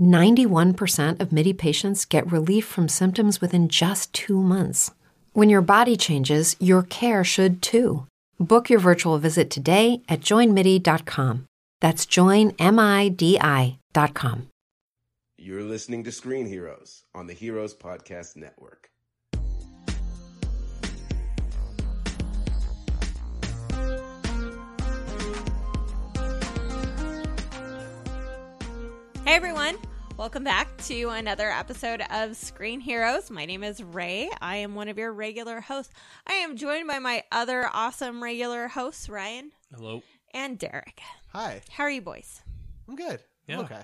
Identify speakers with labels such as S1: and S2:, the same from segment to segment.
S1: 91% of MIDI patients get relief from symptoms within just two months. When your body changes, your care should too. Book your virtual visit today at joinmidi.com. That's joinmidi.com.
S2: You're listening to Screen Heroes on the Heroes Podcast Network.
S3: Hey everyone, welcome back to another episode of Screen Heroes. My name is Ray. I am one of your regular hosts. I am joined by my other awesome regular hosts, Ryan
S4: Hello.
S3: and Derek.
S5: Hi,
S3: How are you boys?
S5: I'm good.
S4: Yeah.
S5: I'm okay.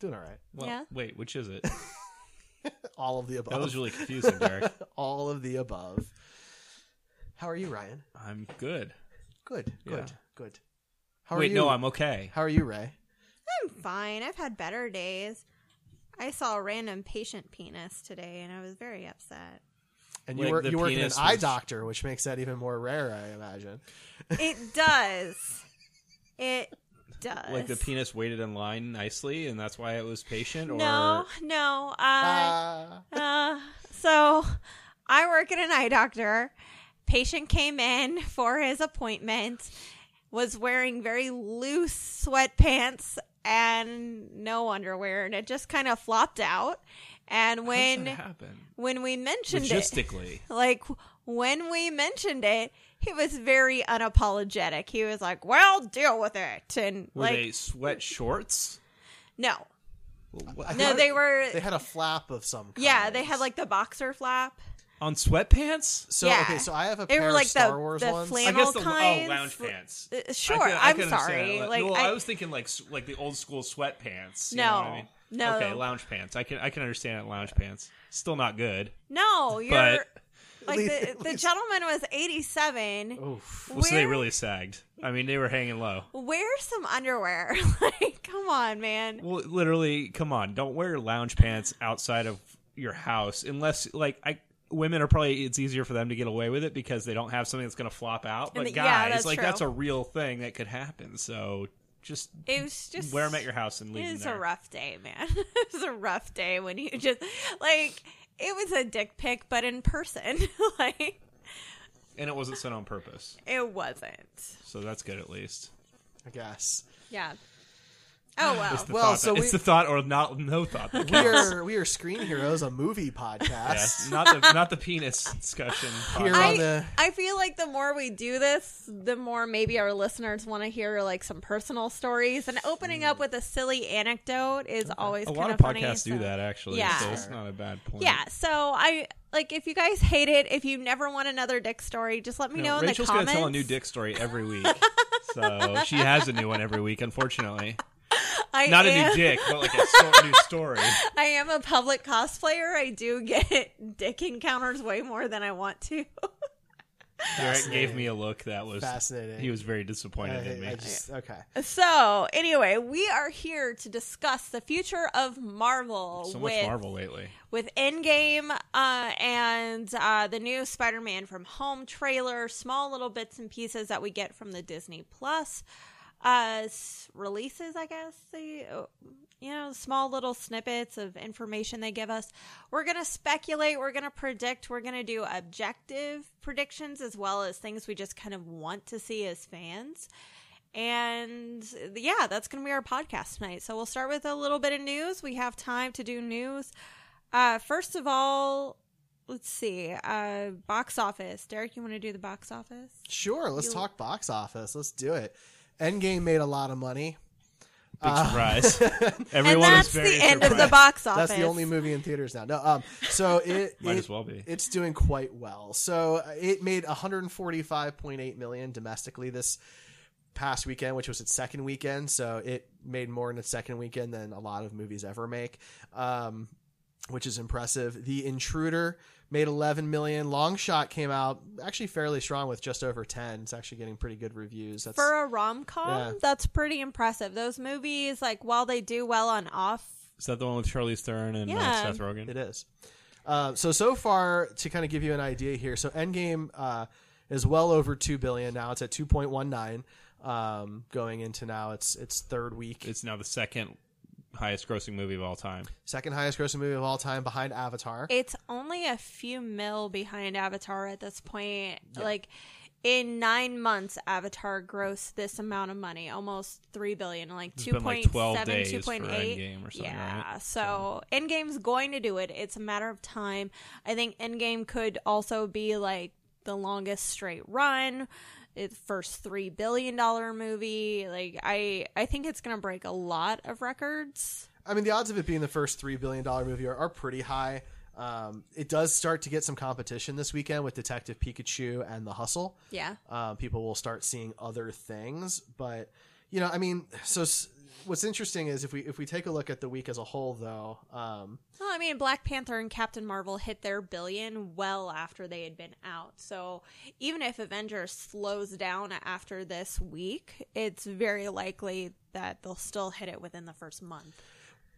S5: Doing all right.
S4: Well,
S3: Yeah.
S4: wait, which is it?
S5: All of the above.
S4: That was really confusing, Derek.
S5: All of the above. How are you, Ryan?
S4: I'm good.
S5: Good. Good.
S4: Yeah.
S5: Good. How
S4: wait,
S5: are you?
S4: no, I'm okay.
S5: How are you, Ray?
S3: I'm fine. I've had better days. I saw a random patient penis today and I was very upset.
S5: And you
S4: Like
S5: work—you work in an
S4: penis
S5: eye doctor, which makes that even more rare, I imagine.
S3: It does. it does.
S4: Like the penis waited in line nicely, and that's why it was patient. Or
S3: No, no. Uh,
S5: Ah.
S3: Uh, so I work at an eye doctor. Patient came in for his appointment, was wearing very loose sweatpants and no underwear, and it just kind of flopped out. And
S4: How does
S3: when
S4: that happen?
S3: when we mentioned it, like when we mentioned it, he was very unapologetic. He was like, "Well, deal with it," and
S4: were
S3: like,
S4: they sweat shorts?
S3: no,
S4: Well,
S3: no, they were.
S5: They had a flap of some kind.
S3: yeah, they had like the boxer flap.
S4: On sweatpants?
S5: So
S3: yeah.
S5: okay, so I have a
S3: They
S5: pair
S3: were like
S5: of Star
S3: the-
S5: Wars
S3: the
S5: ones.
S3: flam-
S4: I guess the
S3: Flannel
S4: oh lounge pants.
S3: Uh, Sure,
S4: could- I
S3: I'm
S4: could
S3: sorry. Like
S4: well,
S3: I,
S4: I, was thinking like like the old school sweatpants. you
S3: No,
S4: know what I mean?
S3: no.
S4: Okay, lounge pants. I can I can understand it. Lounge pants. Still not good.
S3: no, you're
S4: But-
S3: like
S5: At
S3: the,
S5: least-
S3: the gentleman was 87.
S5: Oof.
S4: Well, so they really sagged. I mean, they were hanging low.
S3: Wear some underwear. like, come on, man.
S4: Well, literally, come on! Don't wear lounge pants outside of your house unless, like, I women are probably it's easier for them to get away with it because they don't have something that's going to flop out. But
S3: the-
S4: guys,
S3: yeah, that's
S4: like,
S3: true.
S4: that's a real thing that could happen. So just
S3: It was just
S4: wear them at your house and leave
S3: It
S4: them
S3: was
S4: there.
S3: a rough day, man. it was a rough day when you just like it was a dick pic, but in person. like
S4: and it wasn't sent on purpose,
S3: it wasn't.
S4: so that's good at least.
S5: I guess.
S3: Yeah. Oh well.
S4: It's the
S5: Well,
S4: thought
S5: so
S4: that,
S5: we-
S4: it's the thought or not no thought.
S5: We are we are Screen Heroes, a movie podcast.
S4: Yes, not the not the penis discussion.
S5: Here
S4: podcast.
S5: on
S3: I,
S5: the
S3: I feel like the more we do this, the more maybe our listeners want to hear like some personal stories. And opening up mm. with a silly anecdote is always
S4: a
S3: kind
S4: lot of
S3: funny,
S4: podcasts do that actually.
S3: Yeah.
S4: so it's not a bad point.
S3: Yeah, so I like if you guys hate it, if you never want another dick story, just let me
S4: No,
S3: know in the
S4: Rachel's
S3: the
S4: gonna tell a new dick story every week. so she has a new one every week, unfortunately.
S3: I
S4: Not a new dick, but like a sto- new story.
S3: I am a public cosplayer. I do get dick encounters way more than I want to.
S4: Derek gave me a look that was
S5: Fascinating.
S4: He was very disappointed in me.
S5: I, I just okay.
S3: so anyway, we are here to discuss the future of Marvel
S4: so
S3: with
S4: much Marvel lately.
S3: with Endgame uh, and uh, the new Spider-Man from Home trailer, small little bits and pieces that we get from the Disney Plus uh, releases, I guess. They, uh, you know, small little snippets of information they give us. We're going to speculate, we're going to predict, we're going to do objective predictions as well as things we just kind of want to see as fans. And yeah, that's going to be our podcast tonight. So we'll start with a little bit of news. We have time to do news. Uh, first of all, let's see. Uh, box office. Derek, you want to do the box office?
S5: Sure, let's
S3: You-
S5: talk box office. Let's do it. Endgame made a lot of money.
S4: Big surprise.
S3: and
S4: Everyone
S3: that's
S4: is very
S3: the end of the box office.
S5: That's the only movie in theaters now. No, um, so it
S4: Might
S5: it-
S4: as well be.
S5: It's doing quite well. So uh, it made 145.8 million domestically this past weekend, which was its second weekend. So it made more in its second weekend than a lot of movies ever make, um, which is impressive. The Intruder made 11 million. Long Shot came out actually fairly strong with just over 10. It's actually getting pretty good reviews. That's
S3: For a rom com,
S5: Yeah.
S3: that's pretty impressive. Those movies, like, while they do well on off,
S4: Is that the one with Charlize Theron and uh, Seth Rogen?
S5: It is. Uh, so so far, to kind of give you an idea here, so Endgame uh, is well over two billion now. It's at two point one nine, um, going into now its its third week,
S4: It's now the second highest grossing movie of all time.
S5: second highest grossing movie of all time behind Avatar.
S3: it's only a few mil behind Avatar at this point. Like, in nine months, Avatar grossed this amount of money, almost three billion, like
S4: It's
S3: two
S4: been like
S3: point seven,
S4: days
S3: two
S4: for
S3: point.
S4: Endgame or something,
S3: Yeah,
S4: right?
S3: so Endgame's going to do it. It's a matter of time. I think Endgame could also be like the longest straight run. Its first three billion dollar movie. Like I, I think it's gonna break a lot of records.
S5: I mean, the odds of it being the first three billion dollar movie are, are pretty high. Um, it does start to get some competition this weekend with Detective Pikachu and The Hustle.
S3: Yeah.
S5: um, people will start seeing other things. But you know, I mean, so s- what's interesting is if we if we take a look at the week as a whole, though, um,
S3: Well, I mean, Black Panther and Captain Marvel hit their billion well after they had been out. So even if Avengers slows down after this week, it's very likely that they'll still hit it within the first month.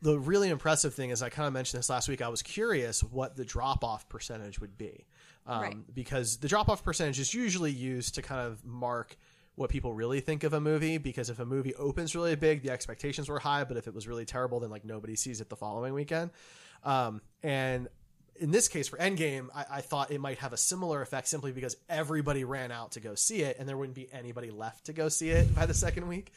S5: the really impressive thing is I kind of mentioned this last week. I was curious what the drop off percentage would be, um,
S3: Right.
S5: because the drop off percentage is usually used to kind of mark what people really think of a movie. Because if a movie opens really big, the expectations were high, but if it was really terrible, then like nobody sees it the following weekend. Um, and in this case for Endgame, I, I thought it might have a similar effect simply because everybody ran out to go see it, and there wouldn't be anybody left to go see it by the second week.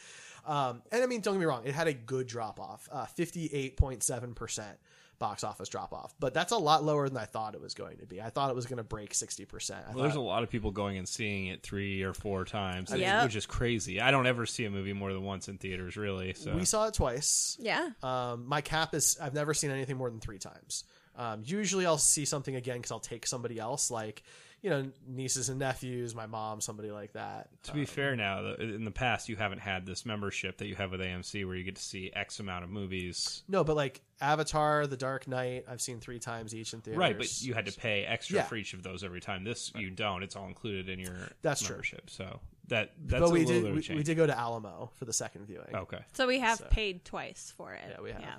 S5: Um, and I mean, don't get me wrong, it had a good drop off, uh, fifty-eight point seven percent box office drop off, but that's a lot lower than I thought it was going to be. I thought it was going to break sixty percent.
S4: Well, there's a lot of people going and seeing it three or four times,
S3: Yep.
S4: which is crazy. I don't ever see a movie more than once in theaters, really. So
S5: We saw it twice.
S3: Yeah.
S5: Um, my cap is I've never seen anything more than three times. Um, usually I'll see something again because I'll take somebody else, like you know nieces and nephews, my mom, somebody like that.
S4: to be fair, now in the past you haven't had this membership that you have with AMC, where you get to see X amount of movies.
S5: No, but like Avatar, The Dark Knight, I've seen three times each in theaters.
S4: Right, but you had to pay extra
S5: Yeah.
S4: for each of those every time. This you don't; it's all included in your
S5: That's true.
S4: So that that's
S5: but
S4: a
S5: we
S4: little
S5: did
S4: bit of
S5: we,
S4: a
S5: we did go to Alamo for the second viewing.
S4: Okay,
S3: So we have
S5: So-
S3: paid twice for it.
S5: Yeah, we have. Yeah.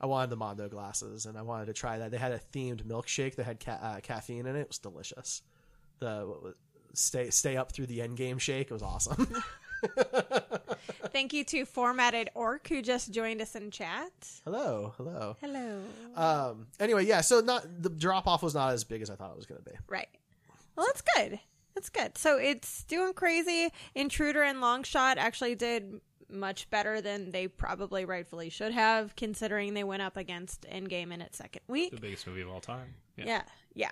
S5: I wanted the Mondo glasses, and I wanted to try that. They had a themed milkshake that had ca- uh, caffeine in it. It was delicious. The what was, stay stay up through the end game shake. It was awesome.
S3: Thank you to Formatted Orc who just joined us in chat.
S5: hello, hello.
S3: Hello.
S5: Um. Anyway, yeah. So not the drop off was not as big as I thought it was going to be.
S3: Right. Well, that's good. That's good. So it's doing crazy. Intruder and Longshot actually did much better than they probably rightfully should have, considering they went up against Endgame in its second week.
S4: the biggest movie of all time. Yeah.
S3: Yeah, yeah.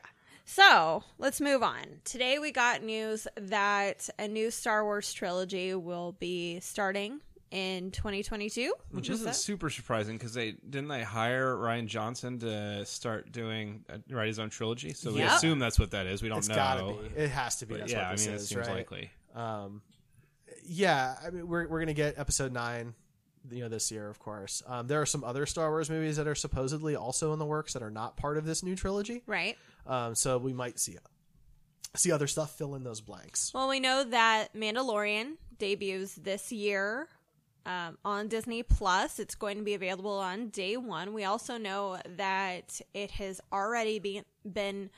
S3: So let's move on. Today we got news that a new Star Wars trilogy will be starting in 2022.
S4: Which isn't super surprising because they didn't they hire Rian Johnson to start doing uh, write his own trilogy. So we
S3: Yep.
S4: assume that's what that is. We don't
S5: It's
S4: know.
S5: gotta be. It has to be.
S4: But
S5: That's
S4: yeah,
S5: what
S4: I
S5: this
S4: mean, it
S5: is,
S4: seems
S5: right?
S4: likely.
S5: Um, yeah, I mean, we're we're gonna get episode nine, you know, this year, of course. Um, there are some other Star Wars movies that are supposedly also in the works that are not part of this new trilogy.
S3: Right.
S5: Um, so we might see see other stuff fill in those blanks.
S3: Well, we know that Mandalorian debuts this year um, on Disney Plus. It's going to be available on day one. We also know that it has already been been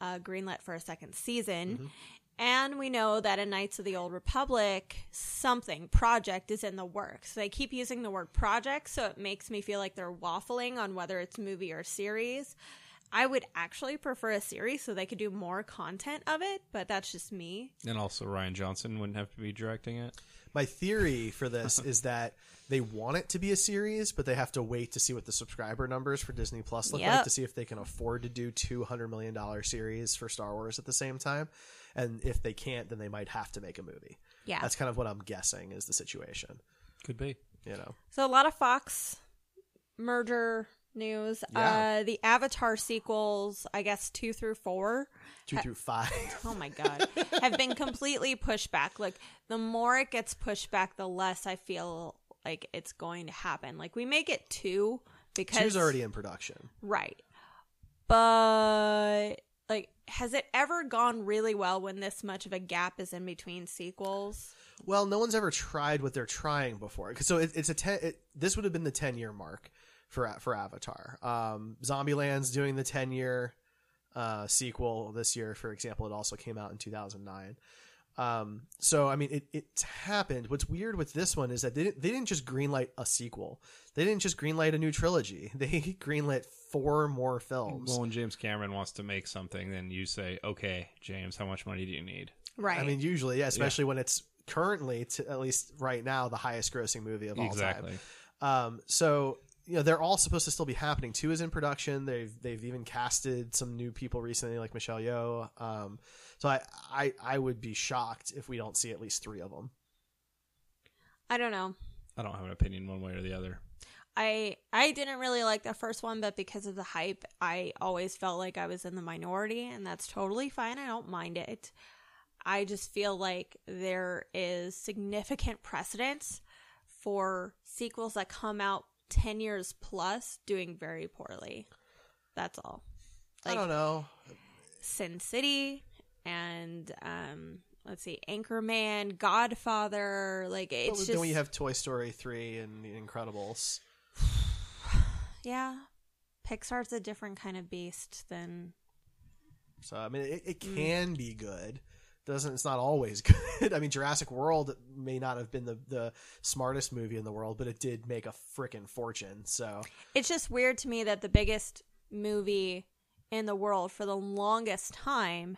S3: uh, greenlit for a second season, And we know that in Knights of the Old Republic, something project is in the works. They keep using the word project, so it makes me feel like they're waffling on whether it's movie or series. I would actually prefer a series so they could do more content of it, but that's just me.
S4: And also, Rian Johnson wouldn't have to be directing it.
S5: My theory for this is that they want it to be a series, but they have to wait to see what the subscriber numbers for Disney Plus look like to see if they can afford to do two hundred million dollar series for Star Wars at the same time. And if they can't, then they might have to make a movie.
S3: Yeah.
S5: That's kind of what I'm guessing is the situation.
S4: Could be.
S5: You know,
S3: So a lot of Fox merger news.
S5: Yeah.
S3: Uh, the Avatar sequels, I guess two through four.
S5: two through five.
S3: Oh my god, have been completely pushed back. Like the more it gets pushed back, the less I feel like it's going to happen. Like we make it two because
S5: Two's already in production.
S3: right, but like has it ever gone really well when this much of a gap is in between sequels?
S5: Well, no one's ever tried what they're trying before. So it, it's a ten. It, this would have been the ten year mark for for Avatar. Um, Zombieland's doing the ten year uh, sequel this year. For example, it also came out in two thousand nine. Um, so I mean, it, it's happened. What's weird with this one is that they didn't, they didn't just greenlight a sequel. They didn't just greenlight a new trilogy. They greenlit four more films.
S4: Well, when James Cameron wants to make something, then you say, "Okay, James, how much money do you need?"
S3: Right.
S5: I mean, usually, yeah, especially when it's currently, to, at least right now, the highest grossing movie of all
S4: Exactly.
S5: time. Um, so you know they're all supposed to still be happening. Two is in production. They've they've even casted some new people recently, like Michelle Yeoh. Um, so I, I I would be shocked if we don't see at least three of them.
S3: I don't know.
S4: I don't have an opinion one way or the other.
S3: I I didn't really like the first one, but because of the hype, I always felt like I was in the minority, and that's totally fine. I don't mind it. I just feel like there is significant precedence for sequels that come out 10 years plus doing very poorly. That's all.
S5: I don't know.
S3: Sin City and um let's see Anchorman, Godfather, like it's
S5: then
S3: just
S5: we have Toy Story three and The Incredibles.
S3: yeah. Pixar's a different kind of beast than
S5: So I mean, it, it
S3: Mm.
S5: can be good. Doesn't it's not always good. I mean, Jurassic World may not have been the the smartest movie in the world, but it did make a freaking fortune. So
S3: it's just weird to me that the biggest movie in the world for the longest time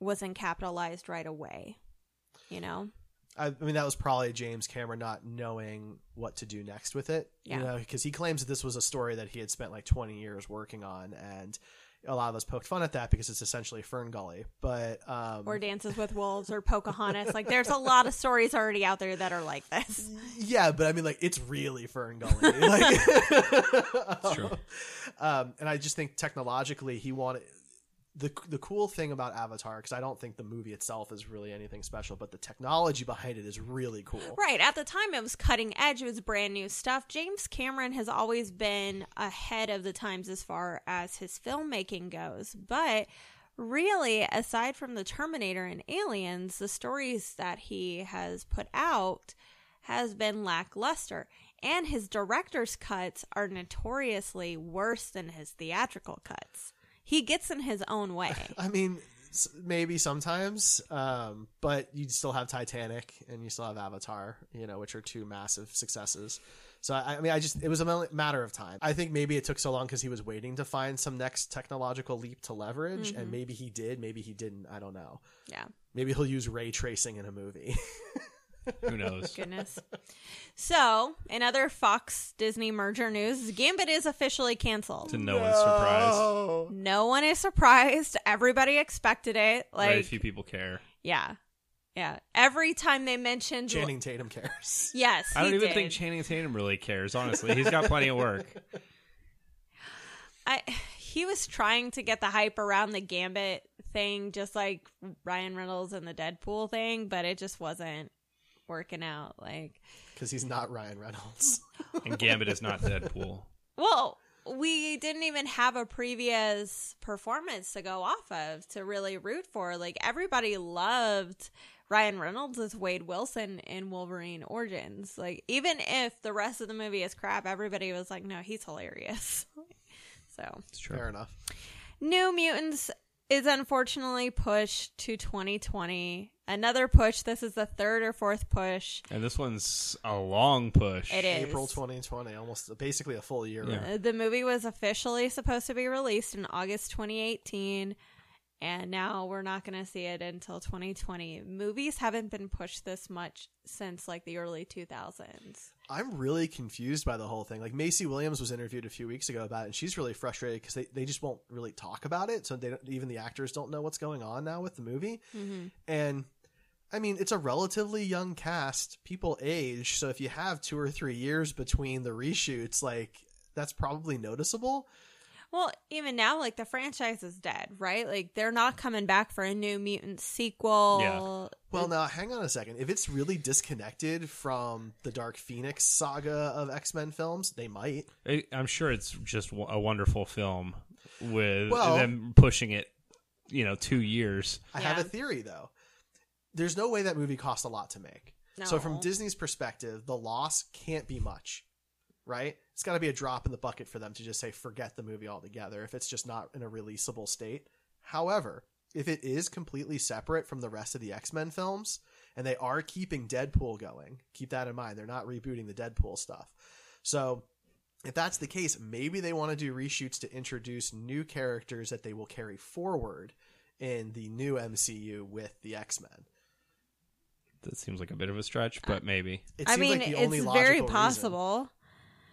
S3: wasn't capitalized right away. You know?
S5: I, I mean, that was probably James Cameron not knowing what to do next with it.
S3: Yeah.
S5: You know, because he claims that this was a story that he had spent like 20 years working on, and a lot of us poked fun at that because it's essentially FernGully. But um,
S3: Or Dances with Wolves or Pocahontas. like there's a lot of stories already out there that are like this.
S5: yeah, but I mean, like it's really FernGully. like,
S4: true.
S5: Um, and I just think technologically, he wanted the the cool thing about Avatar because I don't think the movie itself is really anything special, but the technology behind it is really cool.
S3: Right. At the time, it was cutting edge. It was brand new stuff. James Cameron has always been ahead of the times as far as his filmmaking goes. But really, aside from the Terminator and Aliens, the stories that he has put out has been lackluster. And his director's cuts are notoriously worse than his theatrical cuts. He gets in his own way.
S5: I mean, maybe sometimes, um, but you still have Titanic and you still have Avatar, you know, which are two massive successes. So I, I mean, I just it was a matter of time. I think maybe it took so long because he was waiting to find some next technological leap to leverage, and maybe he did, maybe he didn't. I don't know.
S3: Yeah.
S5: Maybe he'll use ray tracing in a movie.
S4: Who knows?
S3: Goodness. So, in other Fox Disney merger news, Gambit is officially canceled.
S4: to no one's surprise.
S3: No one is surprised. Everybody expected it. Like very
S4: few people care.
S3: yeah, yeah. Every time they mentioned,
S5: Channing Tatum cares.
S3: yes,
S4: I don't even
S3: did.
S4: think Channing Tatum really cares. Honestly, he's got plenty of work.
S3: I, he was trying to get the hype around the Gambit thing, just like Ryan Reynolds and the Deadpool thing, but it just wasn't working out. Like,
S5: Because he's not Ryan Reynolds.
S4: And Gambit is not Deadpool.
S3: well, we didn't even have a previous performance to go off of to really root for. Like, everybody loved Ryan Reynolds as Wade Wilson in Wolverine Origins. Like, even if the rest of the movie is crap, everybody was like, no, he's hilarious. so.
S4: It's true.
S5: Fair enough.
S3: New Mutants is unfortunately pushed to 2020. Another push. This is the third or fourth push.
S4: And this one's a long push.
S3: It is.
S5: April 2020, almost basically a full year.
S4: Yeah.
S5: right?
S3: The movie was officially supposed to be released in August 2018, and now we're not going to see it until 2020. Movies haven't been pushed this much since like the early 2000s.
S5: I'm really confused by the whole thing. Like Maisie Williams was interviewed a few weeks ago about it, and she's really frustrated because they, they just won't really talk about it. So they don't, even the actors don't know what's going on now with the movie. Mm-hmm. And I mean, it's a relatively young cast. People age, so if you have two or three years between the reshoots, like that's probably noticeable.
S3: Well, even now, like the franchise is dead, right? Like they're not coming back for a New Mutant sequel.
S4: Yeah.
S5: Well, now hang on a second. If it's really disconnected from the Dark Phoenix saga of X Men films, they might.
S4: I- I'm sure it's just a wonderful film with
S5: Well-
S4: them pushing it, you know, two years.
S5: I have a theory though. There's no way that movie cost a lot to make. So from Disney's perspective, the loss can't be much, right? It's got to be a drop in the bucket for them to just say forget the movie altogether if it's just not in a releasable state. However, if it is completely separate from the rest of the X-Men films and they are keeping Deadpool going, keep that in mind. They're not rebooting the Deadpool stuff. So, if that's the case, maybe they want to do reshoots to introduce new characters that they will carry forward in the new MCU with the X Men.
S4: That seems like a bit of a stretch, but maybe.
S5: It
S3: I
S5: seems
S3: mean,
S5: like the
S3: it's
S5: only
S3: very
S5: possible. reason.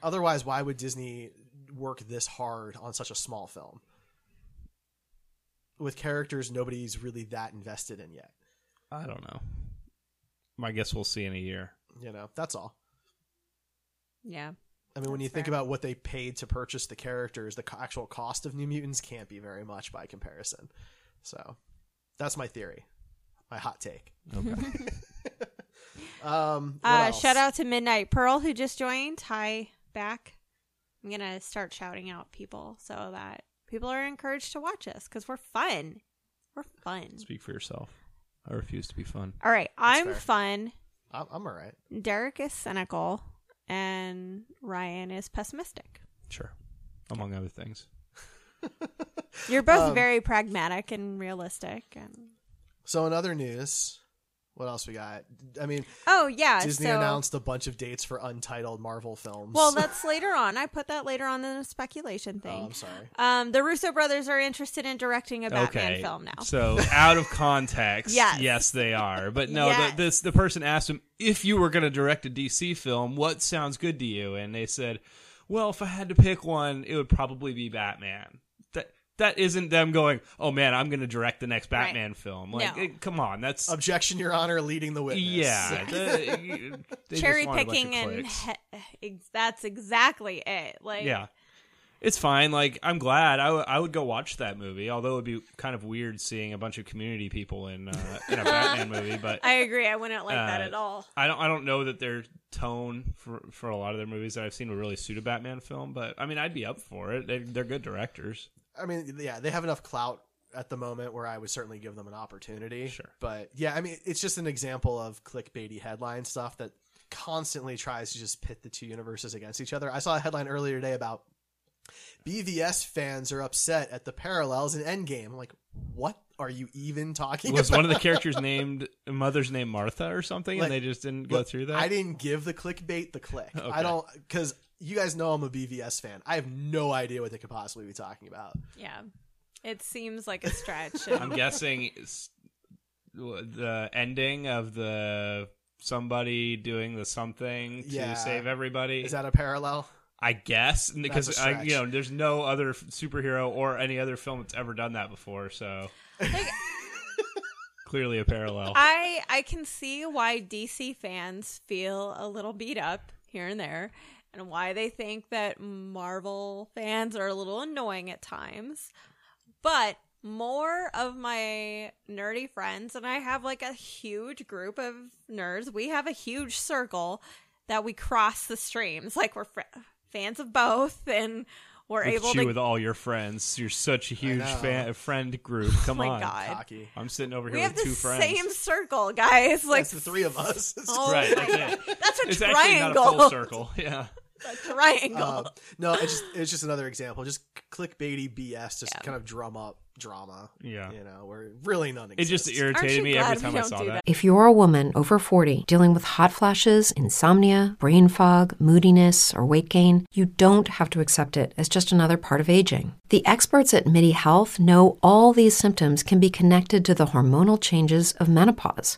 S3: Possible.
S5: Otherwise, why would Disney work this hard on such a small film with characters nobody's really that invested in yet?
S4: I don't know. I guess we'll see in a year.
S5: You know, that's all.
S3: Yeah.
S5: I mean, when
S3: That's
S5: you think about what they paid to purchase the characters, the actual cost of New Mutants can't be very much by comparison. So, that's my theory, my hot take.
S4: Okay.
S5: Um,
S3: Uh, shout out to Midnight Pearl who just joined. Hi, back. I'm gonna start shouting out people so that people are encouraged to watch us because we're fun. We're fun.
S4: Speak for yourself. I refuse to be fun.
S3: All right, I'm
S5: fair.
S3: fun.
S5: I'm, I'm all right.
S3: Derek is cynical, and Ryan is pessimistic.
S4: Sure. Among other things.
S3: You're both
S5: Um,
S3: very pragmatic and realistic. And
S5: So, in other news, what else we got? I mean,
S3: oh yeah,
S5: Disney
S3: so
S5: announced a bunch of dates for untitled Marvel films.
S3: well, that's later on. I put that later on in the speculation
S5: Oh,
S3: thing.
S5: I'm sorry.
S3: Um, the Russo brothers are interested in directing a Batman
S4: okay.
S3: film now.
S4: So out of context,
S3: Yes.
S4: yes, they are. But no,
S3: Yes.
S4: the, this the person asked him if you were going to direct a DC film, what sounds good to you? And they said, well, if I had to pick one, it would probably be Batman. That that isn't them going, oh man, I'm going to direct the next
S3: Right.
S4: Batman film. Like,
S3: No.
S4: eh, come on, that's
S5: Objection, Your Honor, leading the witness.
S4: yeah. the- they
S3: Cherry
S4: want a bunch of
S3: picking and he- that's exactly it. Like
S4: Yeah. It's fine. Like I'm glad. I, w- I would go watch that movie. Although it would be kind of weird seeing a bunch of community people in uh, in a Batman movie. But
S3: I agree. I wouldn't like that
S4: Uh,
S3: at all.
S4: I don't. I don't know that their tone for for a lot of their movies that I've seen would really suit a Batman film. But I mean, I'd be up for it. They, they're good directors.
S5: I mean, yeah, they have enough clout at the moment where I would certainly give them an opportunity.
S4: Sure.
S5: But yeah, I mean, it's just an example of clickbaity headline stuff that constantly tries to just pit the two universes against each other. I saw a headline earlier today about BVS fans are upset at the parallels in Endgame. I'm like, what are you even talking
S4: Was
S5: about?
S4: one of the characters named mother's name Martha or something,
S5: Like,
S4: and they just didn't go
S5: Look,
S4: through that?
S5: I didn't give the clickbait the click.
S4: Okay.
S5: I don't because you guys know I'm a BVS fan. I have no idea what they could possibly be talking about.
S3: Yeah, it seems like a stretch.
S4: I'm guessing the ending of the somebody doing the something to
S5: Yeah.
S4: save everybody.
S5: Is that a parallel?
S4: I guess because
S5: That's a
S4: I,
S5: stretch.
S4: you know, there's no other superhero or any other film that's ever done that before. So clearly a parallel.
S3: I I can see why DC fans feel a little beat up here and there, and why they think that Marvel fans are a little annoying at times. But more of my nerdy friends, and I have like a huge group of nerds. We have a huge circle that we cross the streams. Like we're fr- fans of both, and we're
S4: with
S3: able
S4: you
S3: to
S4: with all your friends. You're such a huge
S5: know.
S4: fan, friend group. Come
S3: Oh my
S4: on,
S3: God.
S5: Cocky.
S4: I'm sitting over here
S3: we have
S4: with
S3: the
S4: two friends.
S3: same circle, guys. Like
S5: That's the three of us.
S3: Oh
S4: Right,
S3: my
S4: that's it.
S3: That's a
S4: It's
S3: triangle.
S4: actually not a full circle. Yeah.
S3: a triangle.
S5: Uh, no, it's just it's just another example. Just clickbaity BS, just
S3: Yeah.
S5: kind of drum up drama.
S4: Yeah.
S5: you know, where really none
S4: It just irritated me every time I saw that.
S3: that?
S1: If you're a woman over 40 dealing with hot flashes, insomnia, brain fog, moodiness, or weight gain, you don't have to accept it as just another part of aging. The experts at MIDI Health know all these symptoms can be connected to the hormonal changes of menopause.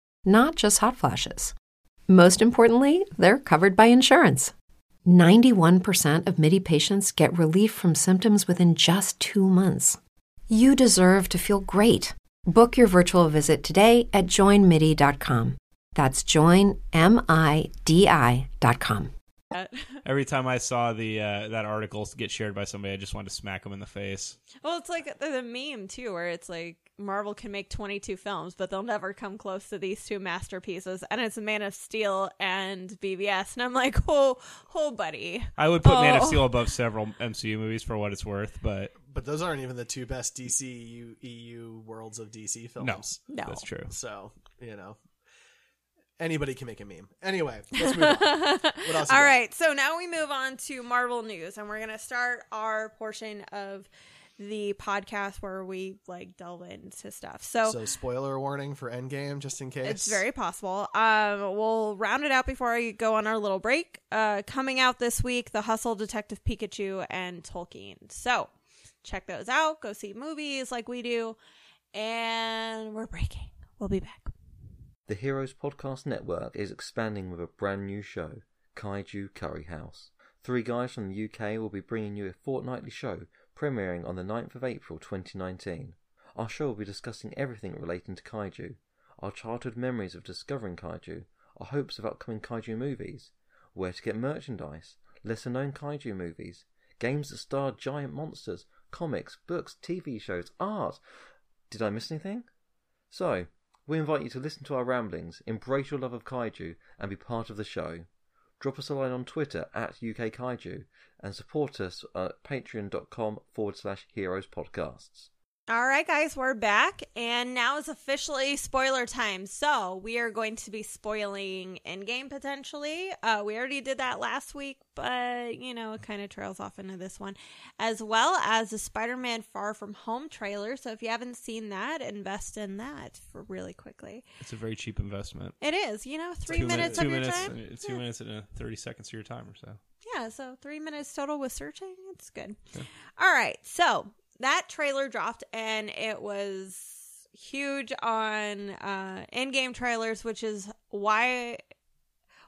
S1: not just hot flashes. Most importantly, they're covered by insurance. 91% of MIDI patients get relief from symptoms within just two months. You deserve to feel great. Book your virtual visit today at joinmidi.com. That's joinmidi.com.
S4: Every time I saw the uh, that article get shared by somebody, I just wanted to smack them in the face.
S3: Well, it's like the, the meme too, where it's like Marvel can make 22 films, but they'll never come close to these two masterpieces, and it's Man of Steel and BVS, and I'm like, oh, oh, buddy.
S4: I would put Man of
S3: Oh.
S4: Steel above several MCU movies for what it's worth, but
S5: But those aren't even the two best DC EU, EU worlds of DC films.
S4: no,
S3: No.
S4: that's true.
S5: So you know, anybody can make a meme. Anyway, let's move on. What else? you
S3: All
S5: got?
S3: right, so now we move on to Marvel news, and we're gonna start our portion of the podcast where we like delve into stuff. So,
S5: So spoiler warning for Endgame, just in case.
S3: it's very possible. Um, we'll round it out before I go on our little break. Uh, coming out this week, The Hustle, Detective Pikachu, and Tolkien. So check those out. Go see movies like we do, and we're breaking. We'll be back.
S6: The Heroes Podcast Network is expanding with a brand new show, Kaiju Curry House. Three guys from the UK will be bringing you a fortnightly show premiering on the 9th of April 2019. Our show will be discussing everything relating to kaiju, our childhood memories of discovering kaiju, our hopes of upcoming kaiju movies, where to get merchandise, lesser known kaiju movies, games that star giant monsters, comics, books, TV shows, art. Did I miss anything? So, we invite you to listen to our ramblings, embrace your love of kaiju, and be part of the show. Drop us a line on Twitter at UK Kaiju and support us at patreon.com forward slash heroes podcasts.
S3: All right, guys, we're back, and now is officially spoiler time. So we are going to be spoiling Endgame potentially. Uh, we already did that last week, but you know it kind of trails off into this one, as well as the Spider-Man Far From Home trailer. So if you haven't seen that, invest in that for really quickly.
S4: It's a very cheap investment.
S3: It is, you know, three
S4: Two
S3: minutes
S4: two
S3: of your
S4: minutes,
S3: time.
S4: and- Two
S3: Yeah.
S4: minutes and thirty seconds of your time or so.
S3: Yeah, so three minutes total with searching. It's good. All right, so that trailer dropped, and it was huge on uh, in-game trailers, which is why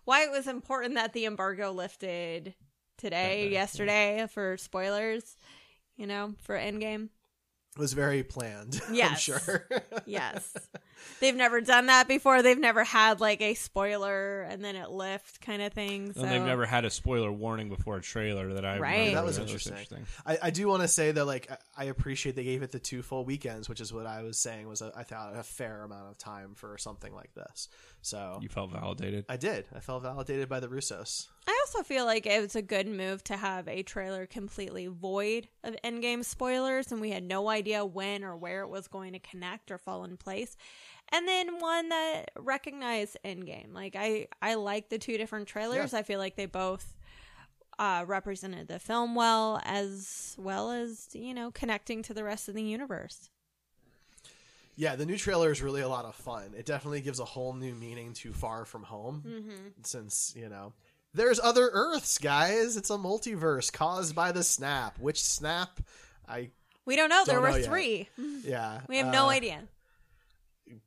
S3: why it was important that the embargo lifted today, yesterday for spoilers. You know, for Endgame.
S5: It was very planned. I'm sure.
S3: Yes. They've never done that before. They've never had like a spoiler and then it lift kind of thing. So
S4: And they've never had a spoiler warning before a trailer that I
S3: Right.
S4: remember.
S5: that was interesting. I, I do want to say that like I- I appreciate they gave it the two full weekends, which is what I was saying was a, I thought a fair amount of time for something like this. So
S4: You felt validated.
S5: I did. I felt validated by the Russos.
S3: I also feel like it was a good move to have a trailer completely void of endgame spoilers and we had no idea when or where it was going to connect or fall in place. And then one that recognized endgame. Like I I like the two different trailers. I feel like they both uh represented the film well as well as, you know, connecting to the rest of the universe.
S5: Yeah, the new trailer is really a lot of fun. It definitely gives a whole new meaning to Far From Home,
S3: Mm-hmm.
S5: since you know there's other Earths, guys. It's a multiverse caused by the snap. Which snap? I
S3: We don't know. there
S5: Don't
S3: were
S5: know yet.
S3: three.
S5: yeah.
S3: We have no
S5: uh,
S3: idea.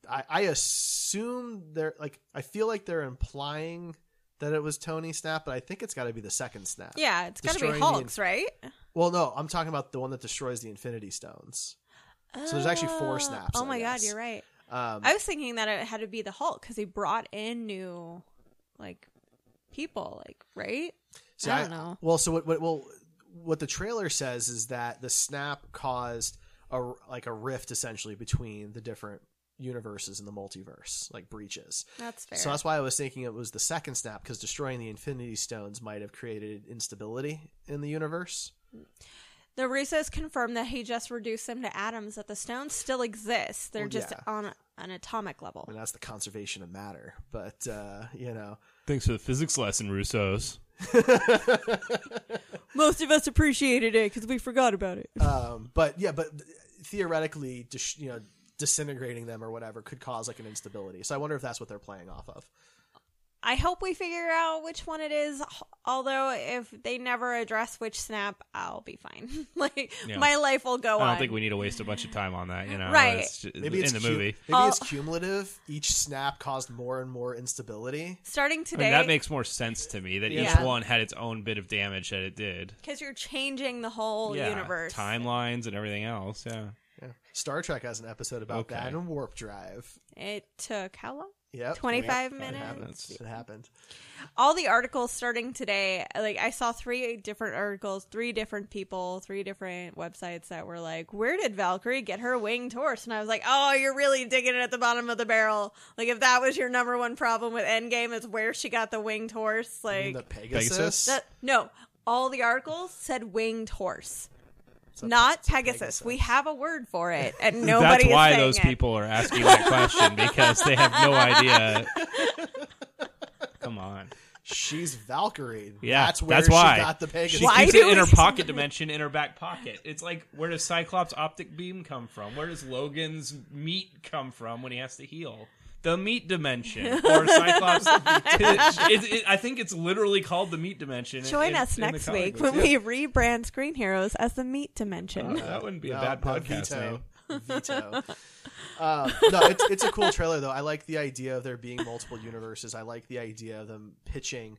S5: I, I assume they're like I feel like they're implying that it was Tony Snap, but I think it's got to be the second Snap.
S3: Yeah, it's got to be Hulk's, right?
S5: Well, no, I'm talking about the one that destroys the Infinity Stones. So there's actually four snaps,
S3: Oh
S5: I
S3: my god, you're right.
S5: Um,
S3: I was thinking that it had to be the Hulk because he brought in new, like, people, like, right?
S5: See,
S3: I don't know.
S5: Well, so what, what? Well, what the trailer says is that the snap caused a like a rift essentially between the different universes in the multiverse, like breaches.
S3: That's fair.
S5: So that's why I was thinking it was the second snap because destroying the Infinity Stones might have created instability in the universe.
S3: the Russos confirmed that he just reduced them to atoms. That the stones still exist. They're
S5: Well,
S3: just
S5: yeah.
S3: on an atomic level.
S5: I mean, that's the conservation of matter. But uh, you know,
S4: Thanks for the physics lesson, Russos.
S3: Most of us appreciated it because we forgot about it.
S5: um, but yeah, but theoretically, dis- you know, disintegrating them or whatever could cause like an instability. So I wonder if that's what they're playing off of.
S3: I hope we figure out which one it is. Although if they never address which snap, I'll be fine. like
S4: Yeah.
S3: my life will go on.
S4: I don't think we need to waste a bunch of time on that. You know,
S3: Right.
S4: It's ju-
S5: Maybe it's
S4: in the
S5: cu-
S4: movie.
S5: Maybe it's
S3: I'll-
S5: cumulative. Each snap caused more and more instability.
S3: Starting
S4: I
S3: today,
S4: mean, that makes more sense to me that each one had its own bit of damage that it did.
S3: because you're changing the whole
S4: yeah,
S3: universe.
S4: timelines and everything else. Yeah,
S5: Yeah. Star Trek has an episode about
S4: Okay.
S5: that and warp drive.
S3: It took how long?
S5: Yep.
S3: 25
S5: Yep.
S3: minutes?
S5: It happened. It happened.
S3: all the articles starting today like i saw three different articles three different people three different websites that were like where did valkyrie get her winged horse and i was like oh you're really digging it at the bottom of the barrel like if that was your number one problem with endgame is where she got the winged horse like
S5: the Pegasus.
S4: Pegasus?
S3: that, no all the articles said winged horse
S5: It's a-
S3: not
S5: it's a
S3: pegasus. we have a word for it and nobody
S4: that's
S3: is
S4: why
S3: saying
S4: those
S3: it.
S4: people are asking that question because they have no idea. Come on.
S5: She's Valkyrie.
S4: Yeah,
S5: That's where
S4: that's
S5: she
S4: why.
S5: got the Pegasus.
S4: She
S3: Why
S4: keeps it in her
S3: we-
S4: pocket dimension in her back pocket. It's like where does Cyclops' optic beam come from? Where does Logan's meat come from when he has to heal? The meat dimension, or Cyclops. it, it, I think it's literally called the meat dimension.
S3: join
S4: in-
S3: us
S4: in
S3: next week when
S4: Yeah.
S3: we rebrand screen heroes as the meat dimension
S4: Oh, that wouldn't be a bad
S5: no,
S4: podcast
S5: veto.
S4: name.
S5: Veto. uh, no, it's it's a cool trailer though. I like the idea of there being multiple universes. I like the idea of them pitching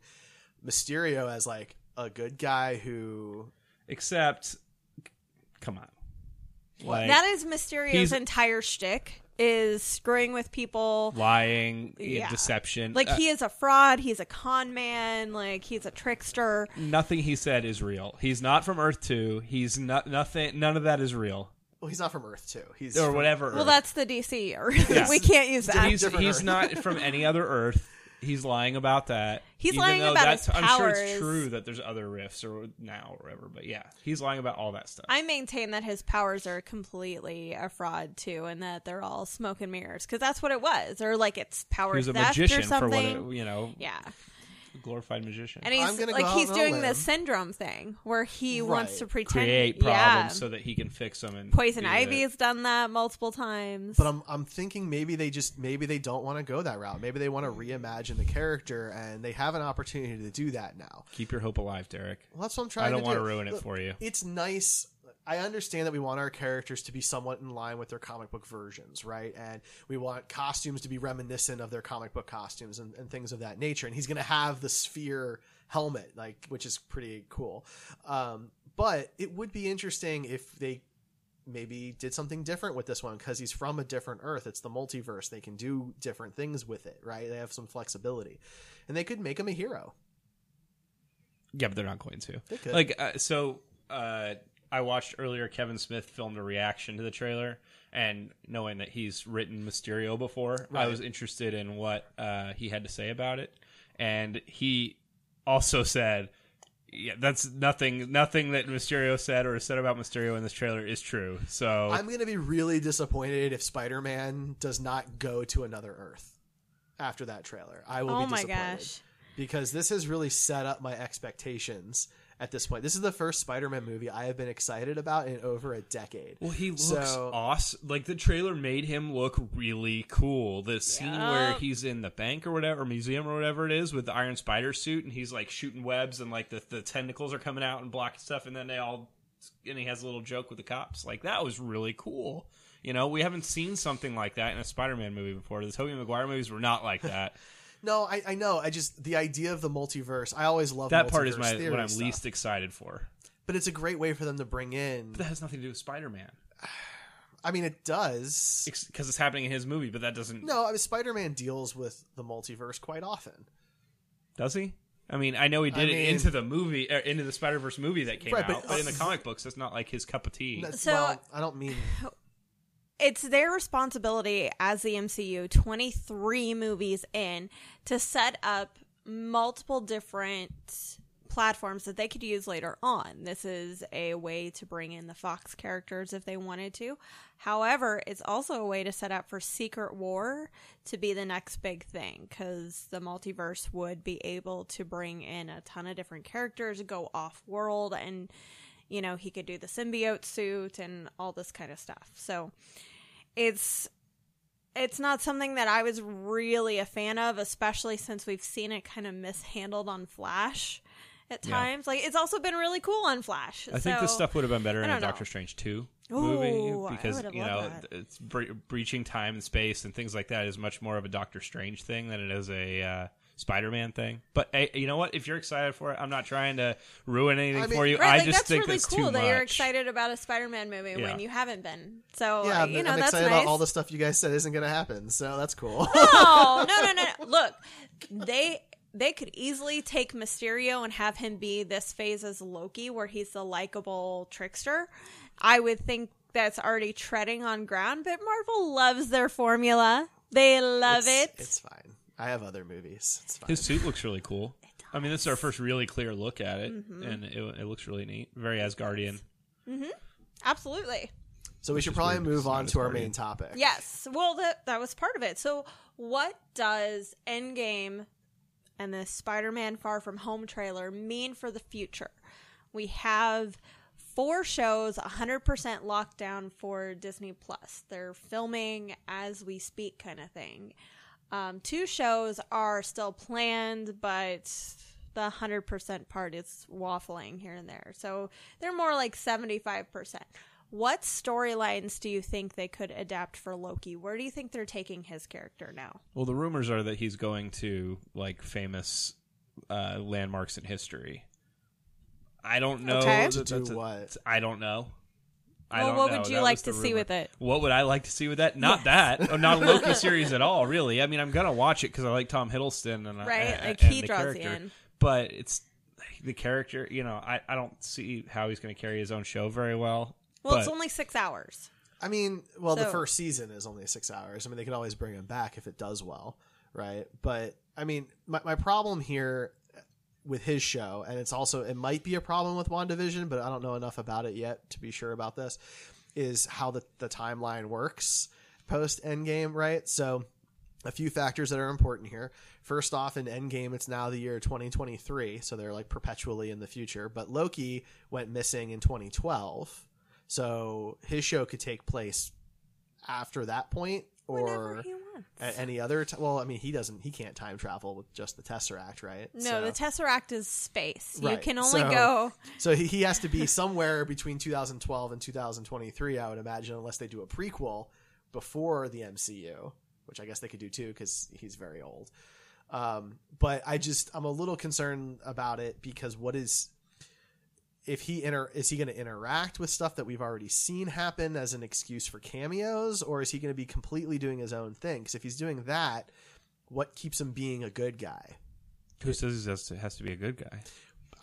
S5: Mysterio as like a good guy who
S4: Except, come on. Like,
S3: that is Mysterio's entire shtick is screwing with people.
S4: lying,
S3: Yeah.
S4: deception.
S3: Like
S4: Uh,
S3: he is a fraud, he's a con man, like he's a trickster.
S4: nothing he said is real. He's not from Earth Two. He's not nothing. None of that is real,
S5: well, he's not from Earth too. He's
S4: or
S5: from-
S4: whatever.
S3: Well,
S4: Earth.
S3: that's the DC. Or
S4: Yes.
S3: we can't use that.
S4: he's he's not from any other Earth. He's lying about that.
S3: He's lying about
S4: that's,
S3: his
S4: I'm sure it's true that there's other rifts or now or whatever. But yeah, he's lying about all that stuff.
S3: I maintain that his powers are completely a fraud too, and that they're all smoke and mirrors because that's what it was, or like it's power
S4: he was a
S3: theft
S4: magician
S3: or
S4: for
S3: something.
S4: what it, you know,
S3: yeah,
S4: glorified magician.
S3: and
S5: I'm
S3: he's
S5: gonna go
S3: like
S5: out
S3: he's
S5: on a
S3: doing the
S5: limb.
S3: syndrome thing where he wants
S5: Right.
S3: to pretend
S4: Create problems
S3: Yeah.
S4: so that he can fix them. And
S3: Poison
S4: be
S3: Ivy has done that multiple times.
S5: But I'm I'm thinking maybe they just maybe they don't want to go that route. Maybe they want to reimagine the character, and they have an opportunity to do that now.
S4: keep your hope alive, Derek.
S5: Well, that's what I'm trying.
S4: I don't
S5: to
S4: wanna ruin it
S5: Look,
S4: for you.
S5: It's nice. I understand that we want our characters to be somewhat in line with their comic book versions, right? And we want costumes to be reminiscent of their comic book costumes and, and things of that nature. And he's going to have the sphere helmet, like which is pretty cool. Um, but it would be interesting if they maybe did something different with this one because he's from a different Earth. It's the multiverse. They can do different things with it, right? They have some flexibility, and they could make him a hero.
S4: Yeah, but they're not going to.
S5: They could.
S4: Like, uh, so uh, I watched earlier. Kevin Smith filmed a reaction to the trailer, and knowing that he's written Mysterio before, I was interested in what uh, he had to say about it. And he also said, "Yeah, that's nothing. Nothing that Mysterio said or said about Mysterio in this trailer is true." So
S5: I'm going to be really disappointed if Spider Man does not go to another Earth after that trailer. I will
S3: oh
S5: be
S3: my
S5: disappointed
S3: gosh.
S5: because this has really set up my expectations at this point. This is the first Spider Man movie I have been excited about in over a decade.
S4: Well, he looks
S5: So-
S4: awesome. Like the trailer made him look really cool. The scene where he's in the bank or whatever, or museum or whatever it is, with the Iron Spider suit, and he's like shooting webs, and like the, the tentacles are coming out and blocking stuff, and then they all, and he has a little joke with the cops. Like that was really cool. You know, we haven't seen something like that in a Spider-Man movie before. The Tobey Maguire movies were not like that.
S5: No, I, I know. I just the idea of the multiverse. I always love
S4: that part is
S5: multiverse
S4: my what I'm
S5: stuff.
S4: least excited for.
S5: But it's a great way for them to bring in.
S4: But that has nothing to do with Spider-Man
S5: I mean, it does.
S4: because it's happening in his movie. But that doesn't.
S5: No, I mean, Spider-Man deals with the multiverse quite often.
S4: Does he? I mean, I know he did
S5: I
S4: it into the movie, er, into the Spider Verse movie that came
S5: Right,
S4: out,
S5: but-
S4: but, in the comic books, that's not like his cup of tea.
S3: So-
S5: well, I don't mean
S3: it's their responsibility as the MCU 23 movies in to set up multiple different platforms that they could use later on. This is a way to bring in the Fox characters if they wanted to. However, it's also a way to set up for Secret War to be the next big thing cuz the multiverse would be able to bring in a ton of different characters, go off world and you know, he could do the symbiote suit and all this kind of stuff. So, it's it's not something that I was really a fan of, especially since we've seen it kind of mishandled on Flash at
S4: Yeah.
S3: times. Like it's also been really cool on Flash.
S4: I think this stuff would have been better in a
S3: know.
S4: Doctor Strange two
S3: Ooh,
S4: movie because you know
S3: that.
S4: it's bre- breaching time and space and things like that is much more of a Doctor Strange thing than it is a uh, Spider Man thing. But hey, you know what? If you're excited for it, I'm not trying to ruin anything
S5: I mean-
S4: for you.
S3: Right,
S4: I
S3: like
S4: just
S3: that's
S4: think
S3: really
S4: that's
S3: cool
S4: too
S3: that you're excited about a Spider-Man movie
S4: Yeah.
S3: when you haven't been. So
S5: yeah.
S3: uh,
S5: I'm,
S3: you know
S5: I'm
S3: that's
S5: excited
S3: nice.
S5: about all the stuff you guys said isn't going to happen. So that's cool.
S3: no, no, no, no. no. Look, they they could easily take Mysterio and have him be this phase as Loki, where he's the likable trickster. I would think that's already treading on ground, but Marvel loves their formula. They love
S5: it's,
S3: it.
S5: It's fine. I have other movies. It's fine.
S4: His suit looks really cool. I mean, this is our first really clear look at it,
S3: Mm-hmm.
S4: and it, it looks really neat. Very Asgardian.
S3: Absolutely.
S5: so we should probably
S4: weird,
S5: move on to our main topic.
S3: Yes. Well, that that was part of it. So, what does Endgame and the Spider-Man Far From Home trailer mean for the future? We have four shows 100% locked down for Disney Plus. They're filming as we speak kind of thing. Um, two shows are still planned, but the 100% part is waffling here and there. So they're more like 75%. What storylines do you think they could adapt for Loki? Where do you think they're taking his character now?
S4: Well, the rumors are that he's going to like famous uh, landmarks in history. I don't know.
S3: Okay.
S4: that
S5: To do
S4: a-
S5: what?
S4: I don't know. I
S3: Well,
S4: don't
S3: what
S4: know.
S3: would you
S4: That
S3: like
S4: was the
S3: to see with it?
S4: What would I like to see with that? Not that. Oh, not a Loki series at all, really. I mean, I'm gonna watch it because I like Tom Hiddleston and I-
S3: Right, like,
S4: and
S3: he
S4: the
S3: draws you
S4: character.
S3: in.
S4: But it's the character. You know, I, I don't see how he's gonna carry his own show very well.
S3: Well,
S4: but
S3: it's only six hours.
S5: I mean, well, the first season is only six hours. I mean, they can always bring him back if it does well, right? But I mean, my, my problem here with his show, and it's also it might be a problem with WandaVision, but I don't know enough about it yet to be sure about this. Is how the the timeline works post Endgame, right? So. A few factors that are important here. First off, in Endgame, it's now the year 2023, so they're like perpetually in the future. But Loki went missing in 2012, so his show could take place after that point or
S3: Whenever he wants.
S5: At any other t- well i mean he doesn't he can't time travel with just the tesseract right
S3: No,
S5: so,
S3: the Tesseract is space. You can only
S5: so-
S3: go.
S5: so he, he has to be somewhere between 2012 and 2023 i would imagine unless they do a prequel before the mcu which i guess they could do too because he's very old um, but i just i'm a little concerned about it because what is if he inter is he going to interact with stuff that we've already seen happen as an excuse for cameos or is he going to be completely doing his own thing because if he's doing that what keeps him being a good guy
S4: who says he has to, has to be a good guy?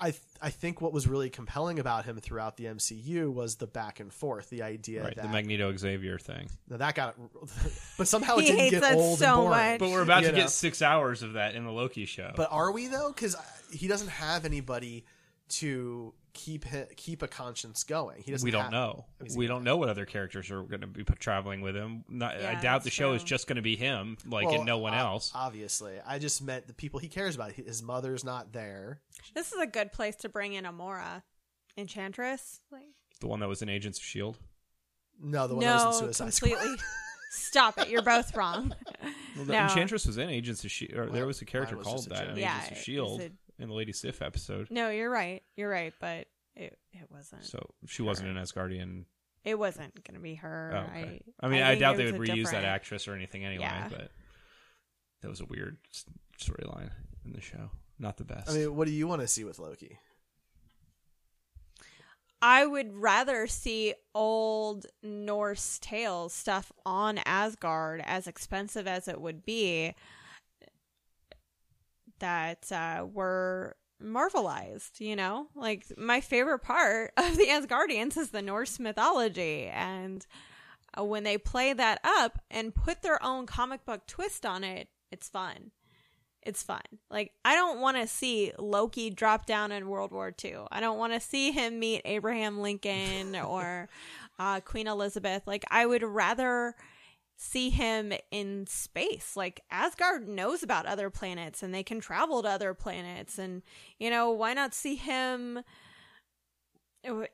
S5: I th- I think what was really compelling about him throughout the MCU was the back and forth, the idea
S4: right,
S5: that
S4: the Magneto Xavier thing.
S5: now that got, but somehow it
S3: He
S5: didn't
S3: hates
S5: get old
S3: so
S5: and boring.
S3: much.
S4: But we're about
S5: You
S4: to
S5: know?
S4: get six hours of that in the Loki show.
S5: But are we though? Because uh, he doesn't have anybody to keep hi- keep a conscience going. He doesn't.
S4: we don't
S5: have-
S4: know.
S5: I mean,
S4: We don't know what other characters are going to be traveling with him. Not, I doubt the
S3: that's
S4: show is just going to be him, like,
S5: Well,
S4: and no one
S5: ob-
S4: else.
S5: Obviously, I just meant the people he cares about. His mother's not there.
S3: This is a good place to bring in Amora, Enchantress. Like,
S4: The one that was in Agents of Shield.
S5: No, the one that
S3: no,
S5: was in Suicide Squad.
S3: completely. Stop it! You're both wrong.
S4: Well, the
S3: No.
S4: Enchantress was in Agents of Shield. Or there was a character
S5: was
S4: called that in.
S3: Yeah,
S4: Agents of
S3: it
S4: Shield
S3: was
S4: in the Lady Sif episode.
S3: No, you're right. You're right, but it it wasn't.
S4: So she wasn't an Asgardian
S3: it wasn't going to be her.
S4: Oh, okay.
S3: I,
S4: I mean, I,
S3: think
S4: doubt they would
S3: a
S4: reuse that actress or anything anyway.
S3: Yeah.
S4: But that was a weird storyline in the show. Not the best.
S5: I mean, what do you want to see with Loki?
S3: I would rather see old Norse tales stuff on Asgard, as expensive as it would be, that uh, were Marvelized, you know? Like, my favorite part of the Asgardians is the Norse mythology. And uh, when they play that up and put their own comic book twist on it, it's fun. It's fun. Like, I don't want to see Loki drop down in World War II. I don't want to see him meet Abraham Lincoln or uh, Queen Elizabeth. Like, I would rather see him in space. Like, Asgard knows about other planets and they can travel to other planets. And, you know, why not see him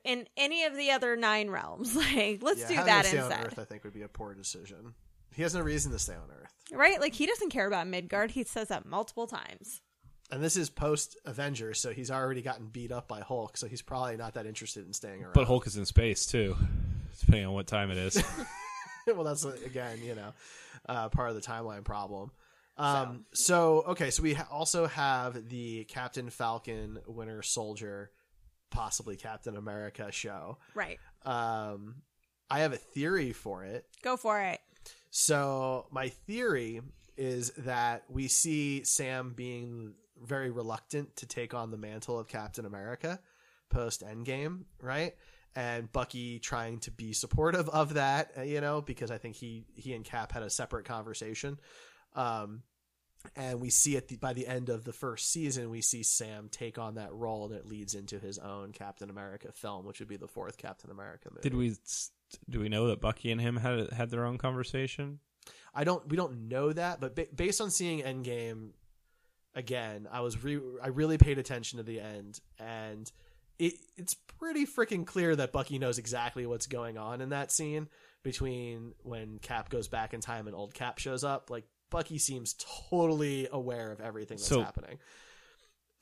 S3: in any of the other nine realms? Like, let's
S5: yeah,
S3: do that
S5: stay
S3: instead.
S5: on Earth, I think, would be a poor decision. He has no reason to stay on Earth.
S3: Right? Like, he doesn't care about Midgard. He says that multiple times.
S5: And this is post Avengers, so he's already gotten beat up by Hulk, so he's probably not that interested in staying around.
S4: but Hulk is in space too, depending on what time it is.
S5: well, that's again, you know, uh, part of the timeline problem. Um, so. okay, so we ha- also have the Captain Falcon, Winter Soldier, possibly Captain America show.
S3: Right.
S5: Um, I have a theory for it.
S3: Go for it.
S5: So my theory is that we see Sam being very reluctant to take on the mantle of Captain America post Endgame, right? And Bucky trying to be supportive of that, uh, you know, because I think he he and Cap had a separate conversation. Um, and we see at the by the end of the first season, we see Sam take on that role, and it leads into his own Captain America film, which would be the fourth Captain America movie.
S4: Did we? Do we know that Bucky and him had had their own conversation?
S5: I don't. We don't know that, but ba- based on seeing Endgame again, I was re- I really paid attention to the end, and it it's pretty freaking clear that Bucky knows exactly what's going on in that scene between when Cap goes back in time and old Cap shows up. Like Bucky seems totally aware of everything that's
S4: So-
S5: happening.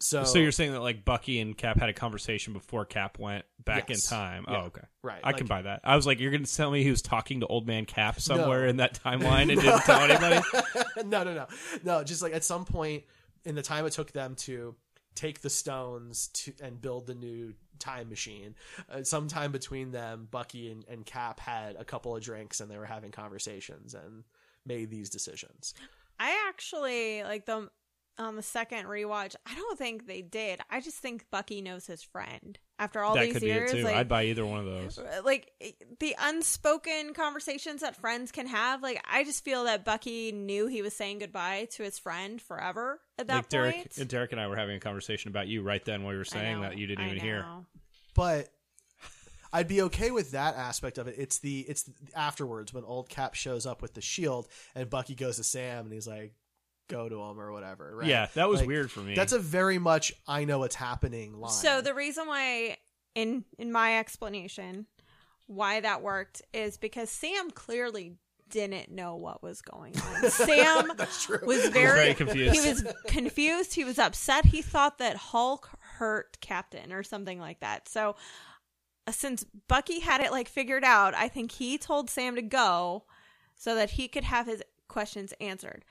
S5: So,
S4: So you're saying that like Bucky and Cap had a conversation before Cap went back
S5: Yes.
S4: in time?
S5: Yeah.
S4: Oh, okay.
S5: right?
S4: I can buy that. I was like, you're going to tell me he was talking to old man Cap somewhere in that timeline and didn't tell anybody?
S5: no, no, no, no. Just like at some point in the time it took them to take the stones to and build the new time machine, uh, sometime between them, Bucky and, and Cap had a couple of drinks and they were having conversations and made these decisions.
S3: I actually like the on the second rewatch. I don't think they did. I just think Bucky knows his friend after all
S4: that
S3: these
S4: could
S3: years.
S4: be it too.
S3: like,
S4: I'd buy either one of those.
S3: Uh, like the unspoken conversations that friends can have. Like I just feel that Bucky knew he was saying goodbye to his friend forever at that
S4: Like Derek,
S3: point.
S4: and Derek and I were having a conversation about you right then while you were saying
S3: know,
S4: that you didn't
S3: I
S4: even hear.
S5: But I'd be okay with that aspect of it. It's the it's the, afterwards when old Cap shows up with the shield and Bucky goes to Sam and he's like, "Go to him" or whatever. Right?
S4: Yeah, that was
S5: Like,
S4: weird for me.
S5: That's a very much I know what's happening line.
S3: So the reason why, in in my explanation, why that worked is because Sam clearly didn't know what was going on. Sam was very,
S4: very confused.
S3: He was confused. He was upset. He thought that Hulk hurt Captain or something like that. So uh, since Bucky had it like figured out, I think he told Sam to go so that he could have his questions answered.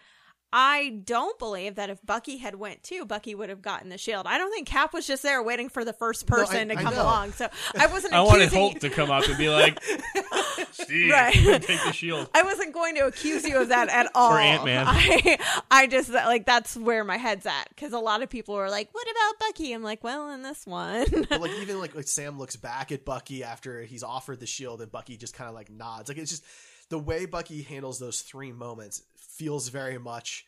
S3: I don't believe that if Bucky had went too, Bucky would have gotten the shield. I don't think Cap was just there waiting for the first person
S5: I-
S3: to come along. So I wasn't.
S4: I wanted
S3: accusing
S4: Hulk to come up and be like, Steve,
S3: Right.
S4: take the shield.
S3: I wasn't going to accuse you of that at all.
S4: Ant-Man.
S3: I, I just like that's where my head's at because a lot of people were like, "What about Bucky?" I'm like, "Well, in this one,
S5: but like even like like Sam looks back at Bucky after he's offered the shield and Bucky just kind of like nods. Like it's just the way Bucky handles those three moments feels very much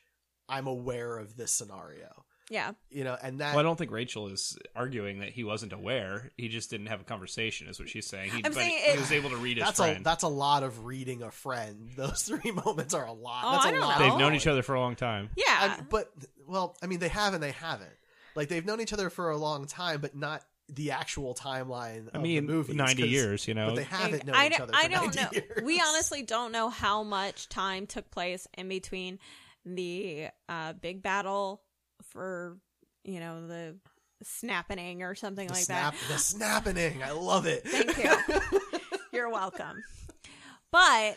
S5: I'm aware of this scenario.
S3: yeah,
S5: You know, and that
S4: Well, I don't think Rachel is arguing that he wasn't aware. He just didn't have a conversation, is what she's saying. He,
S3: I'm
S4: but
S3: saying
S4: he
S3: it-
S4: was able to read his
S5: that's a
S4: friend.
S5: that's a lot of reading a friend. Those three moments are a lot.
S3: Oh,
S5: that's a
S3: I don't
S5: lot.
S3: know.
S4: They've known each other for a long time.
S3: yeah."
S5: I- but well, I mean, they have and they haven't. Like they've known each other for a long time, but not the actual timeline. Of
S4: I mean,
S5: the movies,
S4: 90
S5: 'cause-
S4: years, you know.
S5: But they haven't known
S3: I,
S5: each
S3: don't-
S5: other. For
S3: I don't
S5: 90
S3: know.
S5: Years.
S3: We honestly don't know how much time took place in between the uh, big battle for you know the snapping or something
S5: the
S3: like
S5: snap,
S3: that.
S5: the snapping. I love it.
S3: Thank you. You're welcome. But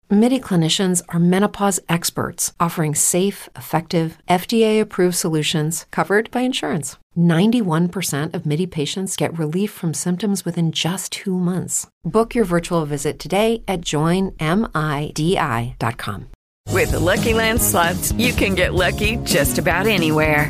S1: MIDI clinicians are menopause experts offering safe, effective, FDA approved solutions covered by insurance. 91% of MIDI patients get relief from symptoms within just two months. Book your virtual visit today at joinmidi.com.
S7: With the Lucky Land slots, you can get lucky just about anywhere.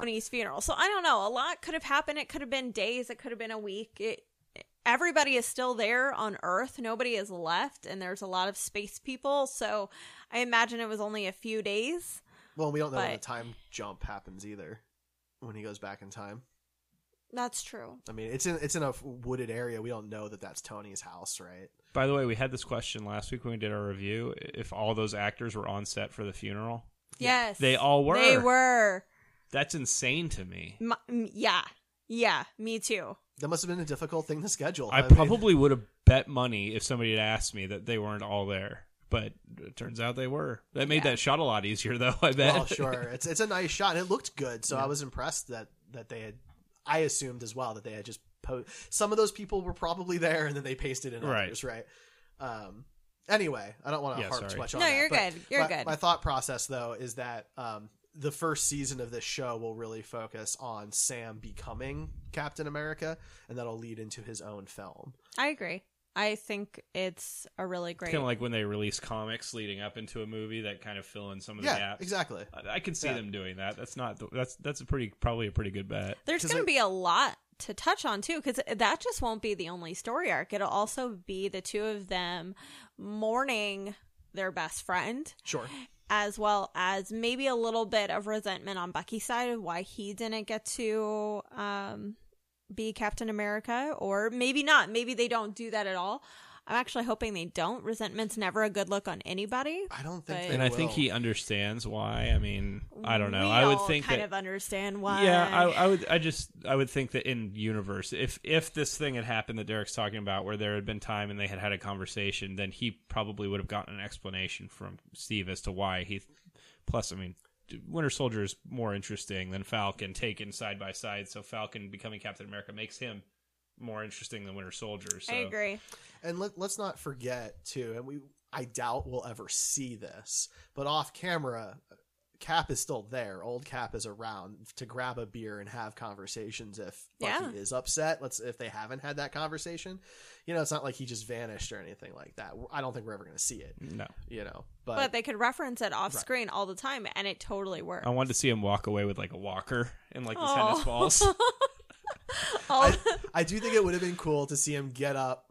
S3: Tony's funeral. So I don't know. A lot could have happened. It could have been days. It could have been a week. It, everybody is still there on Earth. Nobody is left, and there's a lot of space people. So I imagine it was only a few days.
S5: Well, we don't know when the time jump happens either. When he goes back in time,
S3: That's true.
S5: I mean, it's in it's in a wooded area. We don't know that that's Tony's house, right?
S4: By the way, we had this question last week when we did our review. If all those actors were on set for the funeral,
S3: Yes,
S4: They all were.
S3: They were.
S4: That's insane to me.
S3: M- m- yeah, yeah. Me too.
S5: That must have been a difficult thing to schedule.
S4: I
S5: mean,
S4: probably would have bet money if somebody had asked me that they weren't all there, but it turns out they were. That made
S3: Yeah.
S4: that shot a lot easier, though. I bet.
S5: Well, sure. It's it's a nice shot. and It looked good, so I was impressed that that they had. I assumed as well that they had just po- some of those people were probably there, and then they pasted in
S4: Right.
S5: others, right? Um. Anyway, I don't want to
S4: Yeah,
S5: harp too much on
S3: No,
S5: that.
S3: No,
S5: you're
S3: good. You're
S5: my,
S3: good.
S5: My thought process, though, is that um, the first season of this show will really focus on Sam becoming Captain America, and that'll lead into his own film.
S3: I agree. I think it's a really great.
S4: kind of like when they release comics leading up into a movie that kind of fill in some of the gaps.
S5: exactly.
S4: I, I can see
S5: Yeah.
S4: them doing that. That's not. That's that's a pretty probably a pretty good bet.
S3: There's going
S5: I-
S3: to be a lot to touch on too, because that just won't be the only story arc. It'll also be the two of them mourning their best friend,
S5: Sure.
S3: As well as maybe a little bit of resentment on Bucky's side of why he didn't get to um, be Captain America, or maybe not. Maybe they don't do that at all. I'm actually hoping they don't. Resentment's never a good look on anybody.
S5: I don't think.
S3: But-
S5: they
S4: And I think he understands why. I mean, I don't know.
S3: We
S4: I would
S3: all
S4: think
S3: kind
S4: that
S3: of understand why.
S4: Yeah, I, I would. I just, I would think that in universe, if if this thing had happened that Derek's talking about, where there had been time and they had had a conversation, then he probably would have gotten an explanation from Steve as to why he. Plus, I mean, Winter Soldier is more interesting than Falcon taken side by side. So Falcon becoming Captain America makes him more interesting than Winter Soldier. So
S3: I agree.
S5: And let, let's not forget too, and we I doubt we'll ever see this, but off camera, Cap is still there. Old Cap is around to grab a beer and have conversations if Bucky
S3: Yeah.
S5: is upset. Let's if they haven't had that conversation. You know, it's not like he just vanished or anything like that. I don't think we're ever going to see it.
S4: No,
S5: You know, but,
S3: But they could reference it off screen all the time, and it totally works.
S4: I wanted to see him walk away with like a walker and like the
S3: Aw.
S4: tennis balls.
S3: All-
S5: I, I do think it would have been cool to see him get up.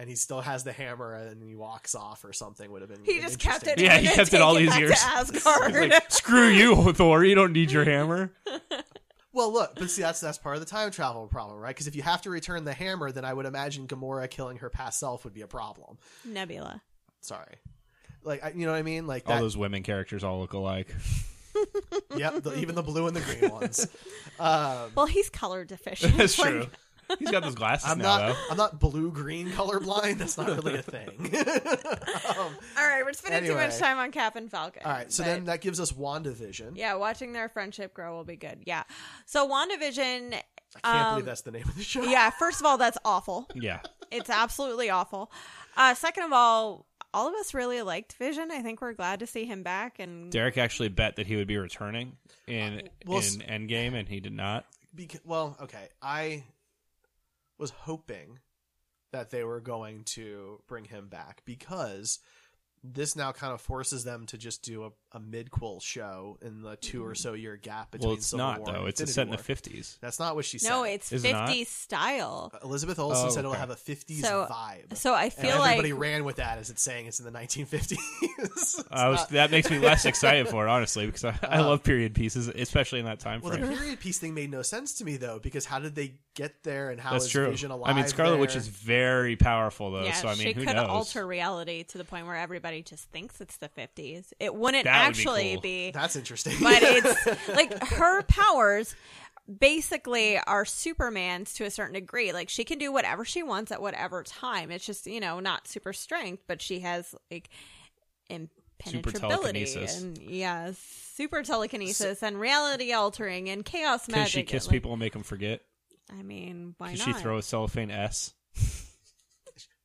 S5: And he still has the hammer, and he walks off or something. Would have been.
S3: he just kept it.
S4: Yeah, he kept it all these years.
S3: Asgard.
S4: Like, Screw you, Thor! You don't need your hammer.
S5: Well, look, but see, that's that's part of the time travel problem, right? Because if you have to return the hammer, then I would imagine Gamora killing her past self would be a problem.
S3: Nebula.
S5: Sorry, like you know what I mean? Like
S4: All
S5: that.
S4: those women characters all look alike.
S5: Yep, the, even the blue and the green ones. Um,
S3: Well, he's color deficient.
S4: That's
S3: Like,
S4: true. He's got those glasses
S5: I'm
S4: now,
S5: not.
S4: though.
S5: I'm not blue green colorblind. That's not really a thing. um,
S3: All right, we're spending too much time on Cap and Falcon.
S5: all right, so
S3: but-
S5: then that gives us Wandavision.
S3: yeah, watching their friendship grow will be good. Yeah. So WandaVision.
S5: I can't
S3: um,
S5: believe that's the name of the show.
S3: Yeah. First of all, that's awful.
S4: Yeah.
S3: It's absolutely awful. Uh, second of all, all of us really liked Vision. I think we're glad to see him back. And
S4: Derek actually bet that he would be returning in uh,
S5: well, s-
S4: in Endgame, and he did not.
S5: Beca- well, okay. I was hoping that they were going to bring him back because this now kind of forces them to just do a, a midquel show in the two or mm-hmm. so year gap between
S4: Well, it's
S5: Civil
S4: not
S5: War
S4: though. It's set in the fifties.
S5: That's not what she said.
S3: No, it's
S4: Is it not?
S3: 50s style.
S5: Uh, Elizabeth Olsen
S4: Oh,
S5: said it'll
S4: okay.
S5: have a 50s
S3: So-
S5: vibe.
S3: So I
S5: and
S3: feel
S5: everybody
S3: like
S5: ran with that as it's saying it's in the 1950s. It's
S4: I was
S5: not-
S4: that makes me less excited for it honestly because I, I uh, love period pieces, especially in that time
S5: well, the
S4: frame.
S5: period piece thing made no sense to me though, because how did they get there, and how
S4: That's
S5: is
S4: true.
S5: Vision alive?
S4: I mean, Scarlet Witch is very powerful though,
S3: yeah,
S4: so I mean,
S3: she
S4: who
S3: could
S4: knows?
S3: alter reality to the point where everybody just thinks it's the 50s. It wouldn't
S4: That would be
S3: actually
S4: cool.
S3: be
S5: That's interesting.
S3: but it's like her powers basically are Superman's to a certain degree. Like she can do whatever she wants at whatever time. It's just, you know, not super strength, but she has like impenetrability
S4: telekinesis.
S3: and yeah, super telekinesis and reality altering and chaos
S4: Can
S3: magic.
S4: she kiss
S3: and, like,
S4: people and make them forget?
S3: I mean, why
S4: Can
S3: not?
S4: she throw a cellophane S?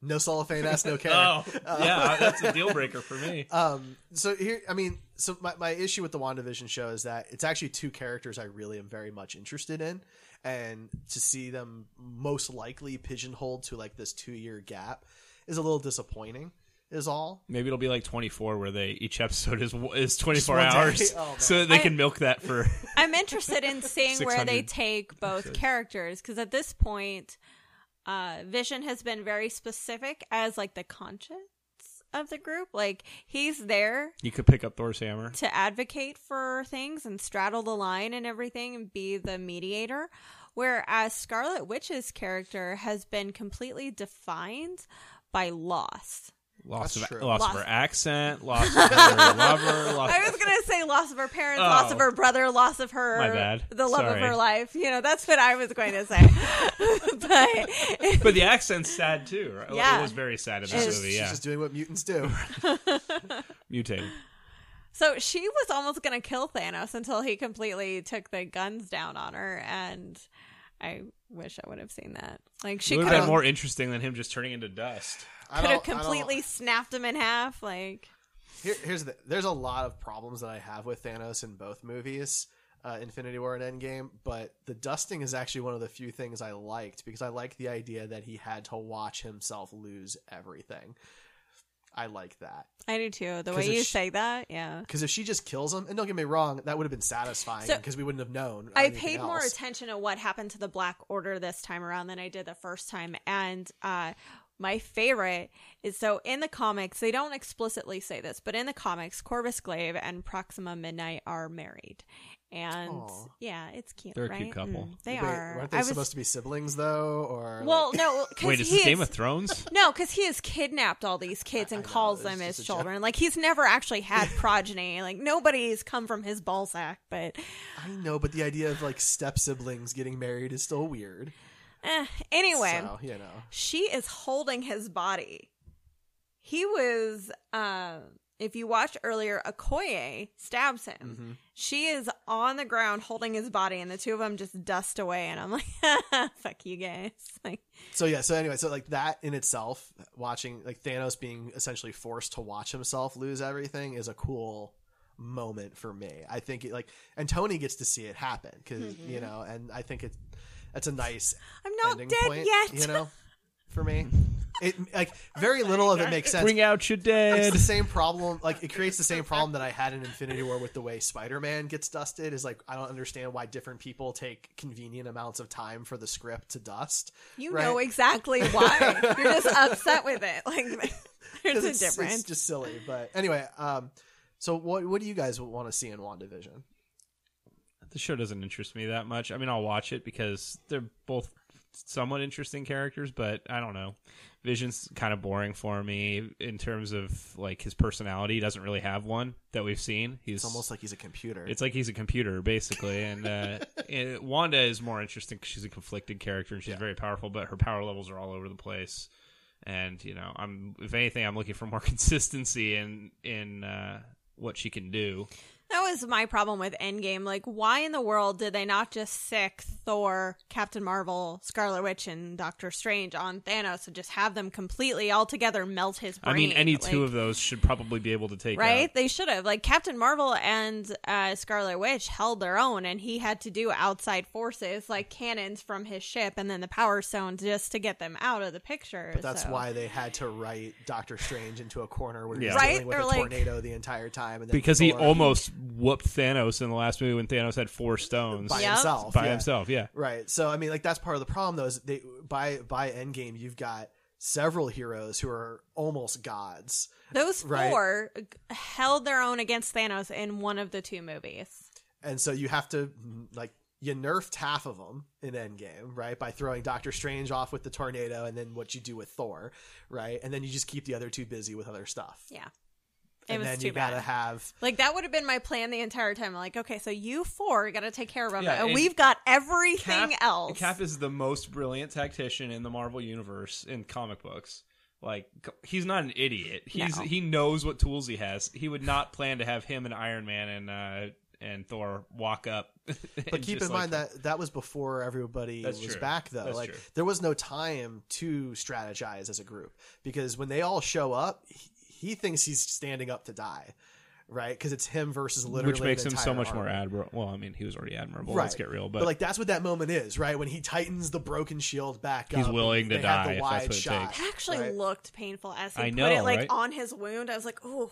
S5: No cellophane S, no care.
S4: Oh, yeah, that's a deal breaker for me.
S5: Um, so here, I mean, so my, my issue with the WandaVision show is that it's actually two characters I really am very much interested in. And to see them most likely pigeonholed to like this two year gap is a little disappointing, is all.
S4: Maybe it'll be like 24, where they each episode is is 24 hours,
S5: Oh,
S4: so that they
S3: I-
S4: can milk that for.
S3: I'm interested in seeing where they take both characters because at this point, uh, Vision has been very specific as like the conscience of the group. Like he's there
S4: You could pick up Thor's hammer.
S3: to advocate for things and straddle the line and everything and be the mediator. Whereas Scarlet Witch's character has been completely defined by loss.
S4: Loss
S5: That's
S4: of
S5: true.
S4: loss of her accent, loss of her lover, loss.
S3: I was gonna say loss of her parents, loss of
S4: Oh.
S3: her brother, loss of her
S4: My bad.
S3: the love of her life. You know, that's what I was going to say. but
S4: but the accent's sad too. Right?
S3: Yeah.
S4: it was very sad in
S5: She's
S4: this
S5: just,
S4: movie.
S5: she's
S4: Yeah,
S5: just doing what mutants do.
S4: mutating.
S3: so she was almost gonna kill Thanos until he completely took the guns down on her, and I wish I would have seen that. Like she could
S4: have
S3: have
S4: been more interesting than him just turning into dust.
S3: Could have
S5: don't- I don't-
S3: completely snapped him in half. Like
S5: Here, here's the there's a lot of problems that I have with Thanos in both movies, uh, Infinity War and Endgame. But the dusting is actually one of the few things I liked because I like the idea that he had to watch himself lose everything. I like that
S3: I do too. The way you
S5: she-
S3: say that, yeah.
S5: because if she just kills him, and don't get me wrong, that would have been satisfying
S3: So-
S5: because we wouldn't have known.
S3: I paid more attention to what happened to the Black Order this time around than I did the first time. And uh, my favorite is so in the comics, they don't explicitly say this, but in the comics, Corvus Glaive and Proxima Midnight are married. And
S5: Aw.
S3: yeah, it's cute.
S4: They're a cute
S3: right?
S4: couple.
S3: Mm, they
S5: Wait,
S3: are.
S5: weren't they
S3: I was,
S5: supposed to be siblings though? Or
S3: Well,
S5: like-
S3: no. 'cause
S4: Wait, is
S3: he
S4: this Game of Thrones?
S3: No, because he has kidnapped all these kids and
S5: I
S3: calls
S5: it's
S3: them his
S5: just a joke.
S3: children. Like he's never actually had progeny. Like nobody's come from his ballsack. But
S5: I know, but the idea of like step siblings getting married is still weird.
S3: eh, anyway,
S5: so, you know,
S3: she is holding his body. He was, uh, if you watched earlier, Okoye stabs him.
S5: Mm-hmm.
S3: She is on the ground holding his body, and the two of them just dust away. And I'm like, fuck you guys. Like,
S5: So yeah, so anyway, so like that in itself, watching like Thanos being essentially forced to watch himself lose everything is a cool moment for me. I think it, like, and Tony gets to see it happen because you know, and I think it's that's a nice
S3: I'm not dead
S5: point,
S3: yet.
S5: you know, for me. It like very little of it makes sense.
S4: Bring out your dead.
S5: It's the same problem. Like it creates the same problem that I had in Infinity War with the way Spider-Man gets dusted. Is like I don't understand why different people take convenient amounts of time for the script to dust.
S3: you
S5: right?
S3: know exactly why. You're just upset with it. Like, there's
S5: 'Cause
S3: a
S5: it's,
S3: difference.
S5: It's just silly. But anyway, um, so what what do you guys want to see in WandaVision?
S4: the show doesn't interest me that much. I mean, I'll watch it because they're both somewhat interesting characters, but I don't know. Vision's kind of boring for me in terms of like his personality. He doesn't really have one that we've seen. He's
S5: It's almost like he's a computer.
S4: It's like he's a computer, basically. And, uh, and Wanda is more interesting because she's a conflicted character and she's very powerful, but her power levels are all over the place. And you know, I'm if anything, I'm looking for more consistency in in uh, what she can do.
S3: That was my problem with Endgame. Like, why in the world did they not just sick Thor, Captain Marvel, Scarlet Witch, and Doctor Strange on Thanos and just have them completely all together melt his brain?
S4: I mean, any two of those should probably be able to take
S3: Right?
S4: out-
S3: They should have. Like Captain Marvel and uh, Scarlet Witch held their own, and he had to do outside forces like cannons from his ship and then the Power Stone just to get them out of the picture.
S5: But that's
S3: so-
S5: why they had to write Doctor Strange into a corner where he's
S4: Yeah.
S3: Right?
S5: dealing with
S3: Or
S5: a
S3: like-
S5: tornado the entire time. And then
S4: because he almost whooped Thanos in the last movie when Thanos had four stones
S5: by
S3: Yep.
S5: himself.
S4: by
S5: yeah.
S4: himself. Yeah,
S5: Right. So I mean, like that's part of the problem, though. Is they by by Endgame, you've got several heroes who are almost gods.
S3: Those
S5: Right.
S3: four held their own against Thanos in one of the two movies.
S5: and so you have to like you nerfed half of them in Endgame, right? By throwing Doctor Strange off with the tornado, and then what you do with Thor, right? And then you just keep the other two busy with other stuff.
S3: Yeah. It
S5: and
S3: was
S5: then
S3: too
S5: you gotta have
S3: Like that would have been my plan the entire time. Like, okay, so you four got to take care of them,
S4: Yeah,
S3: and,
S4: and
S3: we've got everything
S4: Cap,
S3: else.
S4: Cap is the most brilliant tactician in the Marvel universe in comic books. Like he's not an idiot. He's
S3: No.
S4: he knows what tools he has. He would not plan to have him and Iron Man and uh, and Thor walk up.
S5: But keep in mind that that was before everybody was
S4: true.
S5: back, though.
S4: That's
S5: like
S4: true.
S5: there was no time to strategize as a group because when they all show up, he, he thinks he's standing up to die, right? Because it's him versus literally,
S4: which makes him so
S5: entire
S4: much more admirable. Well, I mean, he was already admirable.
S5: Right.
S4: Let's get real,
S5: But,
S4: but,
S5: like that's what that moment is, right? When he tightens the broken shield back up, He's
S4: willing to
S5: they have
S4: die
S5: The
S4: if
S5: wide
S4: that's what it
S5: shot,
S4: takes.
S3: It actually
S5: right?
S3: looked painful as he
S4: I
S3: put
S4: know,
S3: it like
S4: right?
S3: on his wound. I was like, ooh,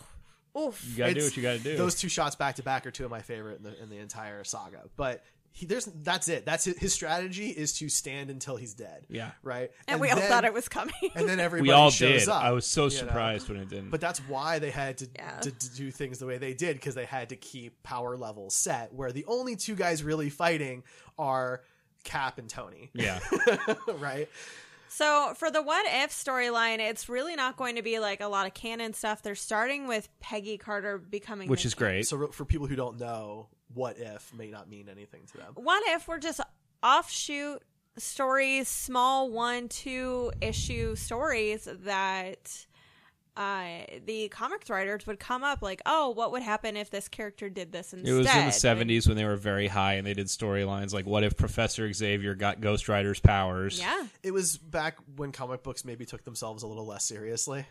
S3: oof.
S4: you gotta do what you gotta do.
S5: Those two shots back to back are two of my favorite in the in the entire saga. But he, there's that's it. That's his, his strategy is to stand until he's dead.
S4: Yeah.
S5: right.
S3: And, we all thought it was coming.
S5: And then everybody
S4: we all
S5: shows
S4: did.
S5: up.
S4: I was so
S5: you know?
S4: surprised when it didn't.
S5: But that's why they had to,
S3: Yeah.
S5: to, to do things the way they did because they had to keep power levels set. Where the only two guys really fighting are Cap and Tony.
S4: yeah,
S5: right.
S3: So for the what if storyline, it's really not going to be like a lot of canon stuff. They're starting with Peggy Carter becoming,
S4: which
S3: the
S4: is great.
S5: So for people who don't know, what if may not mean anything to them.
S3: What if we're just offshoot stories, small one, two issue stories that uh, the comics writers would come up like, oh, what would happen if this character did this instead?
S4: It was in the
S3: And-
S4: seventies when they were very high and they did storylines like, "What if Professor Xavier got Ghost Rider's powers?"
S3: Yeah.
S5: It was back when comic books maybe took themselves a little less seriously.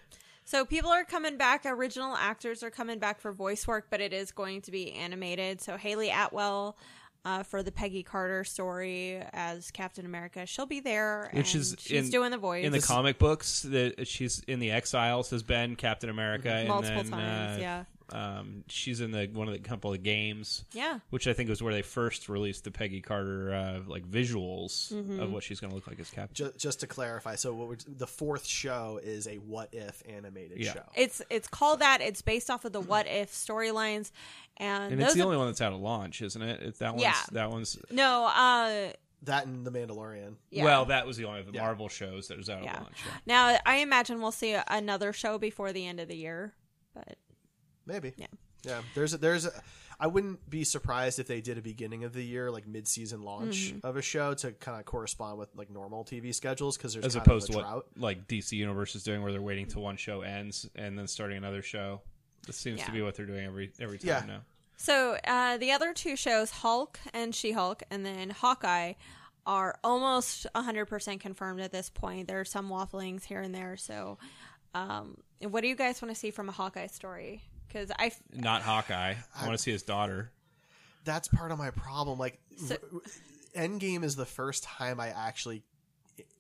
S3: So people are coming back. Original actors are coming back for voice work, but it is going to be animated. So Hayley Atwell uh, for the Peggy Carter story as Captain America, she'll be there. and
S4: is
S3: she's
S4: in,
S3: doing the voice
S4: in the comic books. That she's in the Exiles has been Captain America and
S3: multiple
S4: then,
S3: times.
S4: uh,
S3: yeah,
S4: Um, she's in the one of the couple of games,
S3: yeah.
S4: which I think was where they first released the Peggy Carter uh, like visuals
S3: Mm-hmm.
S4: of what she's going to look like as Captain.
S5: Just, just to clarify, so what we're, the fourth show is a what if animated
S4: Yeah.
S5: show.
S3: It's it's called that. It's based off of the what if storylines, and,
S4: and it's the
S3: are-
S4: only one that's out of launch, isn't it? It's that one's
S3: Yeah.
S4: that one's.
S3: no. Uh,
S5: that and the Mandalorian.
S3: yeah.
S4: Well, that was the only of the
S5: Yeah.
S4: Marvel shows that was out
S3: Yeah.
S4: of launch. Yeah.
S3: now I imagine we'll see another show before the end of the year, but
S5: Maybe.
S3: Yeah.
S5: Yeah. There's a, there's a, I wouldn't be surprised if they did a beginning of the year like mid season launch
S3: Mm-hmm.
S5: of a show to kind of correspond with like normal TV schedules because there's
S4: As opposed
S5: of
S4: to
S5: a
S4: what
S5: drought.
S4: like DC Universe is doing, where they're waiting till one show ends and then starting another show. This seems to be what they're doing every every time
S5: Yeah.
S4: now.
S3: So uh, the other two shows, Hulk and She Hulk, and then Hawkeye, are almost 100% confirmed at this point. There are some wafflings here and there. So, um, what do you guys want to see from a Hawkeye story? Because I, f-
S4: Not Hawkeye. I want to see his daughter.
S5: That's part of my problem. Like,
S3: So-
S5: r- Endgame is the first time I actually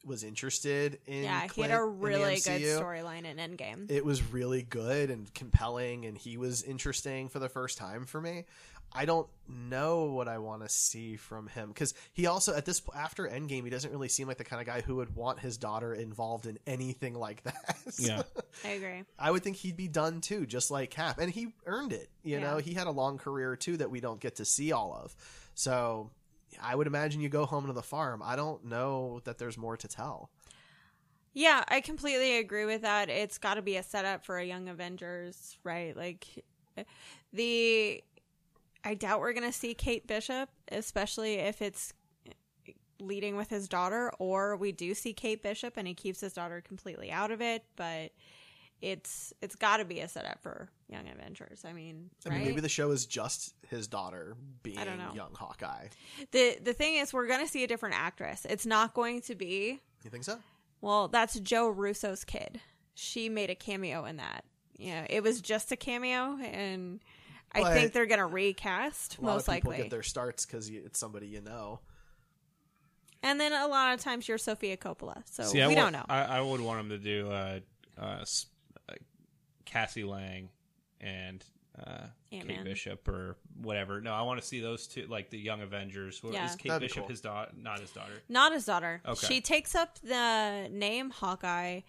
S5: was interested in.
S3: yeah, he had a really good storyline in Endgame.
S5: it was really good and compelling and he was interesting for the first time for me i don't know what i want to see from him because he also at this after endgame he doesn't really seem like the kind of guy who would want his daughter involved in anything like that
S4: Yeah.
S3: I agree.
S5: i would think he'd be done too just like cap and he earned it you know he had a long career too that we don't get to see all of so i would imagine you go home to the farm i don't know that there's more to tell
S3: Yeah, I completely agree with that. It's got to be a setup for a young Avengers, right? Like the I doubt we're going to see Kate Bishop, especially if it's leading with his daughter or we do see Kate Bishop and he keeps his daughter completely out of it, but it's it's got to be a setup for Young Avengers. I mean,
S5: I mean, maybe the show is just his daughter being
S3: I don't know.
S5: young Hawkeye.
S3: the the thing is, we're gonna see a different actress. It's not going to be
S5: You think so?
S3: well. That's Joe Russo's kid. She made a cameo in that. You know, it was just a cameo, and I
S5: But
S3: think they're gonna recast
S5: A lot
S3: most
S5: of people
S3: likely.
S5: get their starts because it's somebody you know.
S3: and then a lot of times you're Sofia Coppola, so
S4: See,
S3: we
S4: I
S3: don't know.
S4: I, I would want him to do uh, uh, s- uh, Cassie Lang and uh, Kate
S3: Ant-Man.
S4: Bishop or whatever. No, I want to see those two, like the Young Avengers. What,
S3: Yeah.
S4: Is Kate
S5: That'd be
S4: Bishop
S5: cool.
S4: his daughter? Not his daughter.
S3: Not his daughter.
S4: Okay.
S3: She takes up the name Hawkeye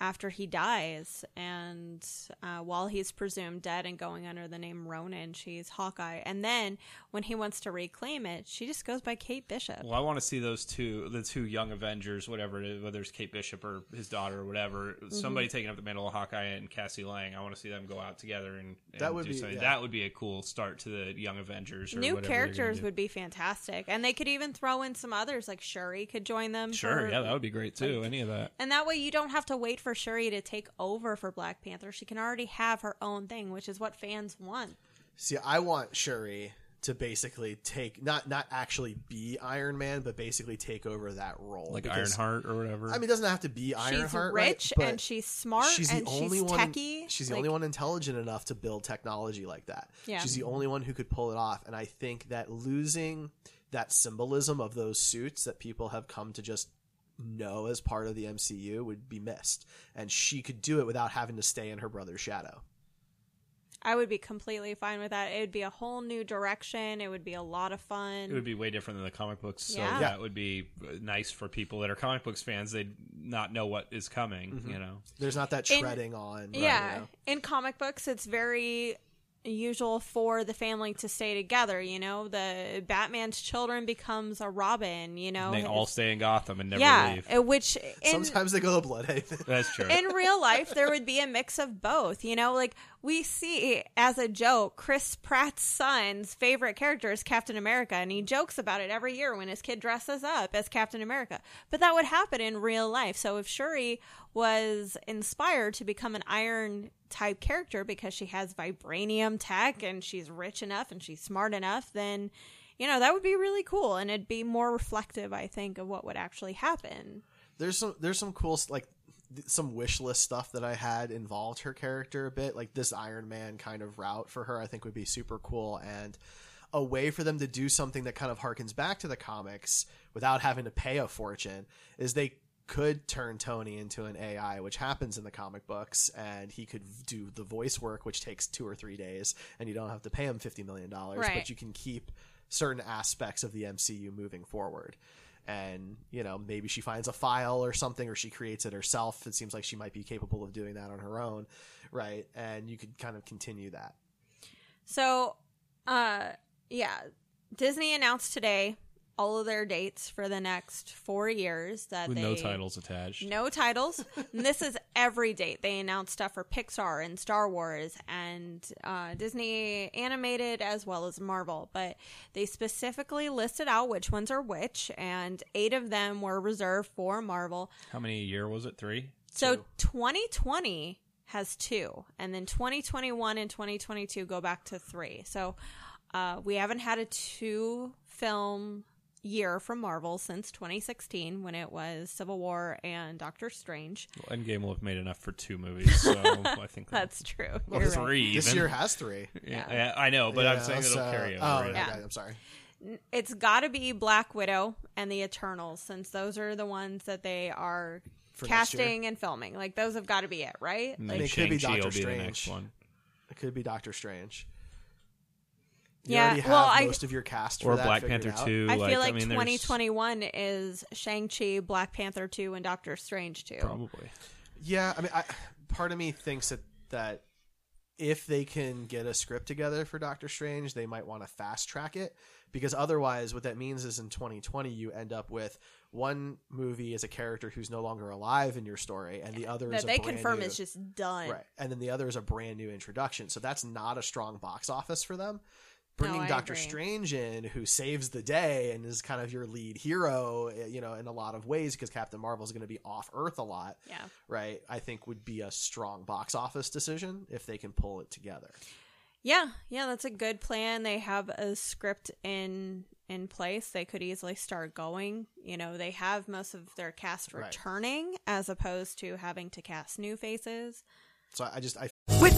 S3: after he dies, and uh, while he's presumed dead and going under the name Ronin, she's Hawkeye. And then when he wants to reclaim it, she just goes by Kate Bishop.
S4: Well, I want to see those two, the two young Avengers, whatever it is, whether it's Kate Bishop or his daughter or whatever.
S3: Mm-hmm.
S4: Somebody taking up the mantle of Hawkeye and Cassie Lang. I want to see them go out together and, and
S5: That would
S4: do
S5: be-
S4: something.
S5: yeah.
S4: That would be a cool start to the young Avengers. Or
S3: New
S4: whatever they're gonna
S3: characters would be fantastic, and they could even throw in some others like Shuri could join them.
S4: Sure,
S3: for-
S4: yeah, that would be great too. Any of that.
S3: And that way you don't have to wait for Shuri to take over for Black Panther. She can already have her own thing, which is what fans want.
S5: See, I want Shuri to basically take not not actually be Iron Man, but basically take over that role.
S4: Like
S5: because-
S4: Ironheart or whatever.
S5: I mean, it doesn't have to be Ironheart. right?
S3: rich
S5: But
S3: and she's smart
S5: She's the
S3: and
S5: only
S3: she's
S5: one.
S3: techie,
S5: She's the
S3: like-
S5: only one intelligent enough to build technology like that.
S3: Yeah.
S5: She's the only one who could pull it off. And I think that losing that symbolism of those suits that people have come to just know as part of the MCU would be missed. And she could do it without having to stay in her brother's shadow.
S3: I would be completely fine with that. It would be a whole new direction. It would be a lot of fun.
S4: It would be way different than the comic books, so
S3: Yeah.
S4: that would be nice for people that are comic books fans. They'd not know what is coming,
S5: Mm-hmm.
S4: you know.
S5: There's not that
S3: In-
S5: treading on.
S3: yeah.
S5: you know?
S3: In comic books, it's very usual for the family to stay together. You know, the Batman's children becomes a Robin. You know,
S4: And they all stay in Gotham and never
S3: yeah,
S4: leave.
S3: uh, which in,
S5: Sometimes they go to Blüdhaven.
S4: That's true.
S3: in real life there would be a mix of both you know like we see as a joke chris pratt's son's favorite character is captain america and he jokes about it every year when his kid dresses up as captain america but that would happen in real life so if shuri was inspired to become an iron type character because she has vibranium tech and she's rich enough and she's smart enough then you know that would be really cool. And it'd be more reflective i think of what would actually happen.
S5: There's some there's some cool like some wish list stuff that I had involved her character a bit. Like this Iron Man kind of route for her I think would be super cool. And a way for them to do something that kind of harkens back to the comics without having to pay a fortune is they could turn Tony into an AI, which happens in the comic books, and he could do the voice work, which takes two or three days, and you don't have to pay him fifty million dollars,
S3: Right.
S5: but you can keep certain aspects of the MCU moving forward. And you know, maybe she finds a file or something, or she creates it herself. It seems like she might be capable of doing that on her own, right? And you could kind of continue that.
S3: So, uh, yeah, Disney announced today all of their dates for the next four years that
S4: With
S3: they
S4: no titles attached.
S3: no titles. and this is every date they announced stuff for Pixar and Star Wars and uh, Disney animated as well as Marvel. But they specifically listed out which ones are which, and eight of them were reserved for Marvel.
S4: How many a year was it? Three?
S3: So 2020 has two, and then 2021 and 2022 go back to three. So uh, we haven't had a two film year from Marvel since 2016 when it was Civil War and Doctor Strange.
S4: Well, Endgame will have made enough for two movies, so I think
S3: That's true.
S4: or
S3: You're
S4: three.
S3: right.
S5: This
S4: even.
S5: year has three.
S4: Yeah, yeah, I know, but I'm
S5: Yeah,
S4: saying it'll
S5: so-
S4: carry oh, over.
S5: Oh,
S4: right?
S5: okay,
S3: Yeah.
S5: I'm sorry.
S3: It's got to be Black Widow and the Eternals since those are the ones that they are
S5: For
S3: casting and filming. Like those have got to be it, right?
S4: And
S3: Like,
S5: it could be
S4: Shang-Chi
S5: Doctor
S4: be the
S5: Strange.
S4: next one.
S5: It could be Doctor Strange. You
S3: Yeah,
S5: already have
S3: well, I-
S5: most of your cast for
S4: Or
S5: that
S4: Black Panther
S5: out.
S4: 2.
S3: I
S4: like,
S3: feel like
S4: mean, there's-
S3: 2021 is Shang-Chi, Black Panther 2, and Doctor Strange 2.
S4: Probably.
S5: Yeah, I mean, I, part of me thinks that that if they can get a script together for Doctor Strange, they might want to fast track it because otherwise, what that means is in 2020 you end up with one movie as a character who's no longer alive in your story, and the other is
S3: That
S5: a
S3: they
S5: brand
S3: confirm
S5: new,
S3: is just done.
S5: right, and then the other is a brand new introduction. So that's not a strong box office for them bringing
S3: I
S5: Doctor
S3: agree.
S5: Strange in, who saves the day and is kind of your lead hero, eh, you know, in a lot of ways because Captain Marvel is going to be off Earth a lot,
S3: Yeah.
S5: right? I think would be a strong box office decision if they can pull it together.
S3: Yeah, yeah, that's a good plan. They have a script in in place. They could easily start going. You know, they have most of their cast
S5: Right.
S3: returning as opposed to having to cast new faces.
S5: So I I just I
S7: With